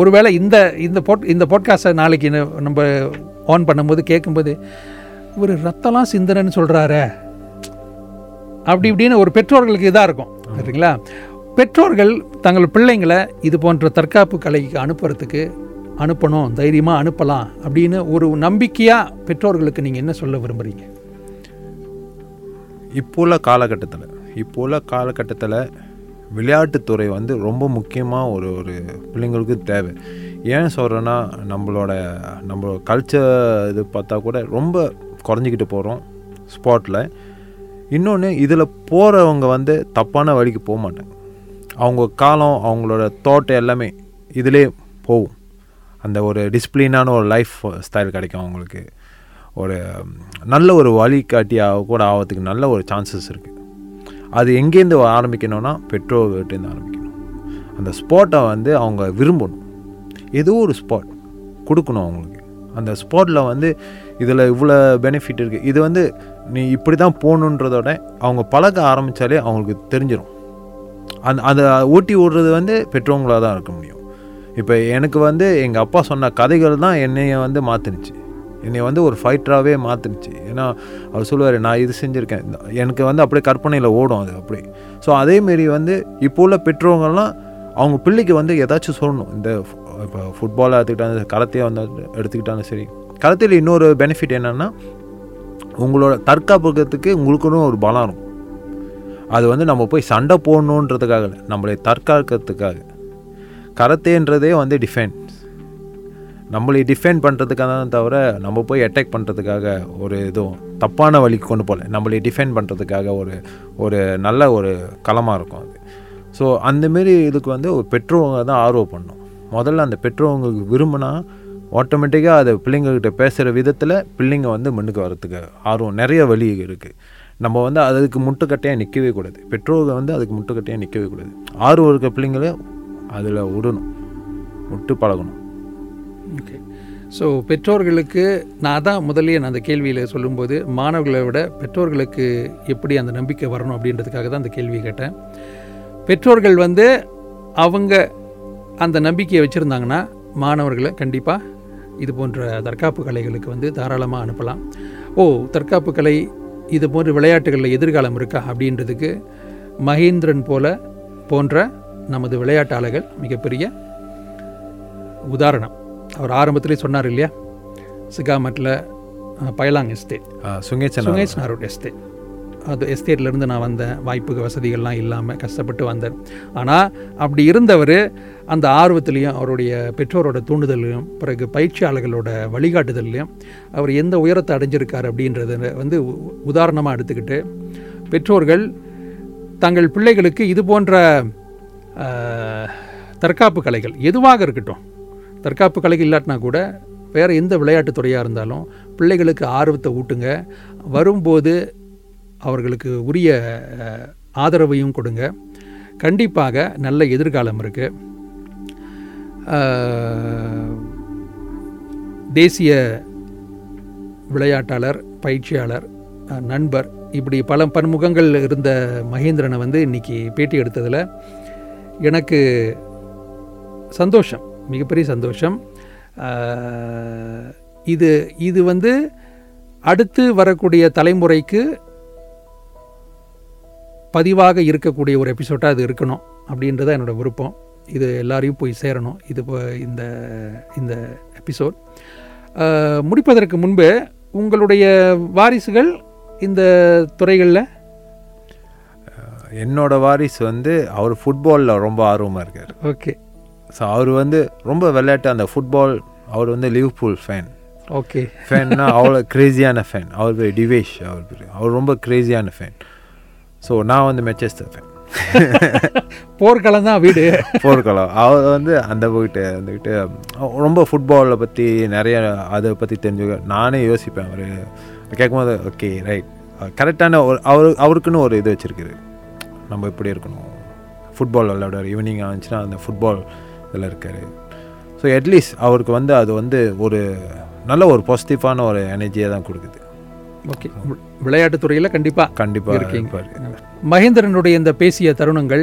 ஒருவேளை இந்த இந்த போட் இந்த போட்காஸ்ட்டை நாளைக்கு நம்ம ஆன் பண்ணும்போது கேட்கும்போது இவர் ரத்தம்லாம் சிந்தனைன்னு சொல்கிறாரே அப்படி இப்படின்னு ஒரு பெற்றோர்களுக்கு இதாக இருக்கும் சரிங்களா? பெற்றோர்கள் தங்கள் பிள்ளைங்களை இது போன்ற தற்காப்பு கலைக்கு அனுப்புறதுக்கு அனுப்பணும் தைரியமாக அனுப்பலாம் அப்படின்னு ஒரு நம்பிக்கையாக பெற்றோர்களுக்கு நீங்கள் என்ன சொல்ல விரும்புகிறீங்க இப்போ உள்ள காலகட்டத்தில் இப்போ உள்ள காலகட்டத்தில் விளையாட்டுத்துறை வந்து ரொம்ப முக்கியமாக ஒரு ஒரு பிள்ளைங்களுக்கு தேவை. ஏன் சொல்கிறேன்னா நம்மளோட நம்ம கல்ச்சர் இது பார்த்தா கூட ரொம்ப குறைஞ்சிக்கிட்டு போகிறோம் ஸ்போர்ட்டில் இன்னொன்று இதில் போகிறவங்க வந்து தப்பான வழிக்கு போக மாட்டாங்க. அவங்க காலம் அவங்களோட தோட்டம் எல்லாமே இதிலே போகும். அந்த ஒரு டிசிப்ளினான ஒரு லைஃப் ஸ்டைல் கிடைக்கும் அவங்களுக்கு. ஒரு நல்ல ஒரு வழிகாட்டியாக கூட ஆகிறதுக்கு நல்ல ஒரு சான்சஸ் இருக்குது அது எங்கேருந்து ஆரம்பிக்கணும்னா பெற்றோர்கிட்டேருந்து ஆரம்பிக்கணும். அந்த ஸ்பாட்டை வந்து அவங்க விரும்பணும். ஏதோ ஒரு ஸ்பாட் கொடுக்கணும் அவங்களுக்கு. அந்த ஸ்பாட்டில் வந்து இதில் இவ்வளோ பெனிஃபிட் இருக்குது இது வந்து நீ இப்படி தான் போகணுன்றதோட அவங்க பழக ஆரம்பித்தாலே அவங்களுக்கு தெரிஞ்சிடும் அந்த அதை ஓட்டி ஓடுறது வந்து பெற்றவங்களாக தான் இருக்க முடியும். இப்போ எனக்கு வந்து எங்கள் அப்பா சொன்ன கதைகள் தான் என்னையை வந்து மாற்றுனுச்சு என்னை வந்து ஒரு ஃபைட்டராகவே மாற்றுனுச்சு ஏன்னா அவர் சொல்லுவார் நான் இது செஞ்சுருக்கேன். இந்த- எனக்கு வந்து அப்படியே கற்பனையில் ஓடும் அது அப்படி ஸோ அதேமாரி வந்து இப்போ உள்ள பெற்றவங்கள்லாம் அவங்க பிள்ளைக்கு வந்து ஏதாச்சும் சொல்லணும். இந்த இப்போ ஃபுட்பாலை எடுத்துக்கிட்டாலும் கரத்தையே வந்து எடுத்துக்கிட்டாலும் சரி. கரத்தையில் இன்னொரு பெனிஃபிட் என்னென்னா உங்களோட தற்காப்புக்கிறதுக்கு உங்களுக்குன்னு ஒரு பலம் இருக்கும். அது வந்து நம்ம போய் சண்டை போடணுன்றதுக்காக இல்லை நம்மளை தற்காக்கிறதுக்காக. கரத்தேன்றதே வந்து டிஃபைன் நம்மளை டிஃபெண்ட் பண்ணுறதுக்காக தான் தவிர நம்ம போய் அட்டாக் பண்ணுறதுக்காக ஒரு இதுவும் தப்பான வழிக்கு கொண்டு போகல. நம்மளை டிஃபெண்ட் பண்ணுறதுக்காக ஒரு ஒரு நல்ல ஒரு களமாக இருக்கும் அது. ஸோ அந்தமாரி இதுக்கு வந்து ஒரு பெற்றோங்க தான் ஆர்வம் பண்ணும். முதல்ல அந்த பெற்றோங்களுக்கு விரும்பினா ஆட்டோமேட்டிக்காக அது பிள்ளைங்கக்கிட்ட பேசுகிற விதத்தில் பிள்ளைங்க வந்து முன்னுக்கு வரத்துக்கு ஆர்வம் நிறைய வழி இருக்குது நம்ம வந்து அதுக்கு முட்டுக்கட்டையாக நிற்கவே கூடாது. பெற்றோர்கள் வந்து அதுக்கு முட்டுக்கட்டையாக நிற்கவே கூடாது. ஆர்வம் இருக்க பிள்ளைங்கள அதில் விடணும் விட்டு பழகணும். ஓகே. ஸோ பெற்றோர்களுக்கு நான் தான் முதலே நான் அந்த கேள்வியில் சொல்லும்போது மாணவர்களை விட பெற்றோர்களுக்கு எப்படி அந்த நம்பிக்கை வரணும் அப்படின்றதுக்காக தான் அந்த கேள்வி கேட்டேன். பெற்றோர்கள் வந்து அவங்க அந்த நம்பிக்கையை வச்சுருந்தாங்கன்னா மாணவர்களை கண்டிப்பாக இது போன்ற தற்காப்பு கலைகளுக்கு வந்து தாராளமாக அனுப்பலாம். ஓ தற்காப்பு கலை இது போன்ற விளையாட்டுகளில் எதிர்காலம் இருக்கா அப்படின்றதுக்கு மகேந்திரன் போல போன்ற நமது விளையாட்டாளர்கள் மிகப்பெரிய உதாரணம். அவர் ஆரம்பத்திலே சொன்னார் இல்லையா? சிகாமட்டில் பயலாங் எஸ்டேட் சுங்கேச்சன் சுங்கேஷ் நாரோட் எஸ்டேட் அது எஸ்டேட்லேருந்து நான் வந்தேன் வாய்ப்பு வசதிகள்லாம் இல்லாமல் கஷ்டப்பட்டு வந்தேன் ஆனால் அப்படி இருந்தவர் அந்த ஆர்வத்திலையும் அவருடைய பெற்றோரோட தூண்டுதலையும் பிறகு பயிற்சியாளர்களோட வழிகாட்டுதல்லையும் அவர் எந்த உயரத்தை அடைஞ்சிருக்கார் அப்படின்றத வந்து உதாரணமாக எடுத்துக்கிட்டு பெற்றோர்கள் தங்கள் பிள்ளைகளுக்கு இது போன்ற தற்காப்பு கலைகள் எதுவாக இருக்கட்டும் தற்காப்பு கலைகள் இல்லாட்டினா கூட வேறு எந்த விளையாட்டுத் துறையாக இருந்தாலும் பிள்ளைகளுக்கு ஆர்வத்தை ஊட்டுங்க. வரும்போது அவர்களுக்கு உரிய ஆதரவையும் கொடுங்க. கண்டிப்பாக நல்ல எதிர்காலம் இருக்குது தேசிய விளையாட்டாளர் பயிற்சியாளர் நண்பர் இப்படி பல பன்முகங்கள் இருந்த மகேந்திரனை வந்து இன்னைக்கு பேட்டி எடுத்ததில் எனக்கு சந்தோஷம். மிகப்பெரிய சந்தோஷம். இது இது வந்து அடுத்து வரக்கூடிய தலைமுறைக்கு பதிவாக இருக்கக்கூடிய ஒரு எபிசோடாக அது இருக்கணும் அப்படின்றத என்னோட விருப்பம். இது எல்லாரையும் போய் சேரணும். இது இந்த இந்த எபிசோட். முடிப்பதற்கு முன்பு உங்களுடைய வாரிசுகள் இந்த துறைகளில்? என்னோட வாரிசு வந்து அவர் ஃபுட்பாலில் ரொம்ப ஆர்வமாக இருக்கார். ஓகே. ஸோ அவர் வந்து ரொம்ப விளையாட்டு அந்த ஃபுட்பால் அவர் வந்து லிவ்பூல் ஃபேன் ஓகே ஃபேன்னா அவ்வளோ கிரேசியான ஃபேன் அவர் பேர் டிவேஷ் அவர் பேர். அவர் ரொம்ப கிரேசியான ஃபேன் ஸோ நான் வந்து மெச்சஸ்டர் ஃபேன் போர்க்களம் தான் வீடு. போர்க்களம். அவர் வந்து அந்த போயிட்டு வந்துக்கிட்டு ரொம்ப ஃபுட்பாலை பற்றி நிறைய அதை பற்றி தெரிஞ்சுக்க நானே யோசிப்பேன். அவர் கேட்கும்போது ஓகே ரைட் கரெக்டான ஒரு அவர் அவருக்குன்னு ஒரு இது வச்சுருக்குது. நம்ம இப்படி இருக்கணும். ஃபுட்பால் விளையாடுவார். ஈவினிங் ஆச்சுன்னா அந்த ஃபுட்பால் இதில் இருக்கார். ஸோ அட்லீஸ்ட் அவருக்கு வந்து அது வந்து ஒரு நல்ல ஒரு பாசிட்டிவான ஒரு எனர்ஜியை தான் கொடுக்குது. ஓகே விளையாட்டுத் துறையில் கண்டிப்பாக கண்டிப்பாக இருக்கீங்க. மகேந்திரனுடைய இந்த பேசிய தருணங்கள்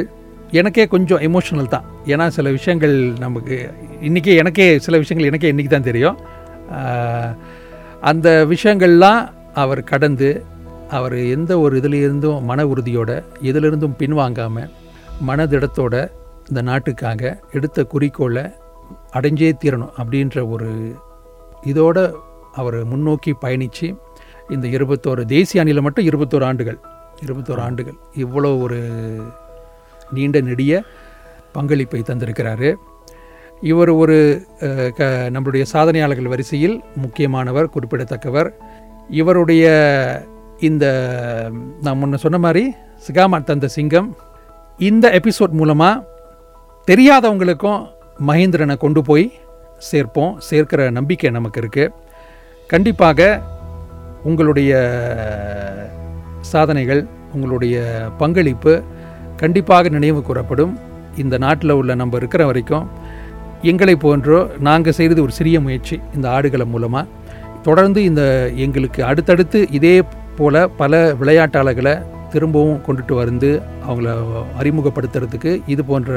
எனக்கே கொஞ்சம் எமோஷனல் தான். ஏன்னா சில விஷயங்கள் நமக்கு இன்றைக்கே எனக்கே சில விஷயங்கள் எனக்கே இன்றைக்கி தான் தெரியும். அந்த விஷயங்கள்லாம் அவர் கடந்து அவர் எந்த ஒரு இதுலேருந்தும் மன உறுதியோட எதிலிருந்தும் பின்வாங்காமல் மனதிடத்தோட இந்த நாட்டுக்காக எடுத்த குறிக்கோளை அடைஞ்சே தீரணும் அப்படின்ற ஒரு இதோட அவர் முன்னோக்கி பயணித்து இந்த இருபத்தோரு தேசிய அணியில் மட்டும் இருபத்தோரு ஆண்டுகள் இருபத்தோரு ஆண்டுகள். இவ்வளோ ஒரு நீண்ட நெடிய பங்களிப்பை தந்திருக்கிறாரு. இவர் ஒரு க நம்மளுடைய சாதனையாளர்கள் வரிசையில் முக்கியமானவர் குறிப்பிடத்தக்கவர். இவருடைய இந்த நான் முன்ன சொன்ன மாதிரி சிகாமா தந்த சிங்கம் இந்த எபிசோட் மூலமாக தெரியாதவங்களுக்கும் மகேந்திரனை கொண்டு போய் சேர்ப்போம் சேர்க்கிற நம்பிக்கை நமக்கு இருக்குது கண்டிப்பாக உங்களுடைய சாதனைகள் உங்களுடைய பங்களிப்பு கண்டிப்பாக நினைவு கூறப்படும். இந்த நாட்டில் உள்ள நம்ம இருக்கிற வரைக்கும் எங்களை போன்றோ நாங்கள் செய்கிறது ஒரு சிறிய முயற்சி இந்த ஆடுகளம் மூலமாக தொடர்ந்து இந்த எங்களுக்கு அடுத்தடுத்து இதே போல் பல விளையாட்டாளர்களை திரும்பவும் கொண்டுட்டு வந்து அவங்கள அறிமுகப்படுத்துறதுக்கு இது போன்ற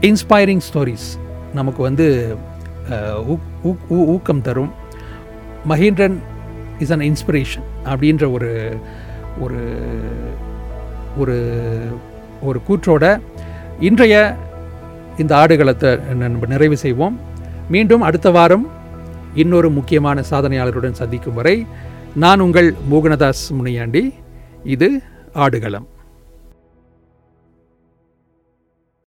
இன்ஸ்பைரிங் ஸ்டோரிஸ் நமக்கு வந்து ஊக்- ஊ- ஊக்கம் தரும். மகேந்திரன் இஸ் அன் இன்ஸ்பிரேஷன் அப்படின்ற ஒரு ஒரு ஒரு ஒரு கூற்றோட இன்றைய இந்த ஆடுகளத்தை நம்ம நிறைவு செய்வோம். மீண்டும் அடுத்த வாரம் இன்னொரு முக்கியமான சாதனையாளருடன் சந்திக்கும் வரை நான் உங்கள் மோகனதாஸ் முனியாண்டி. இது ஆடுகளம்.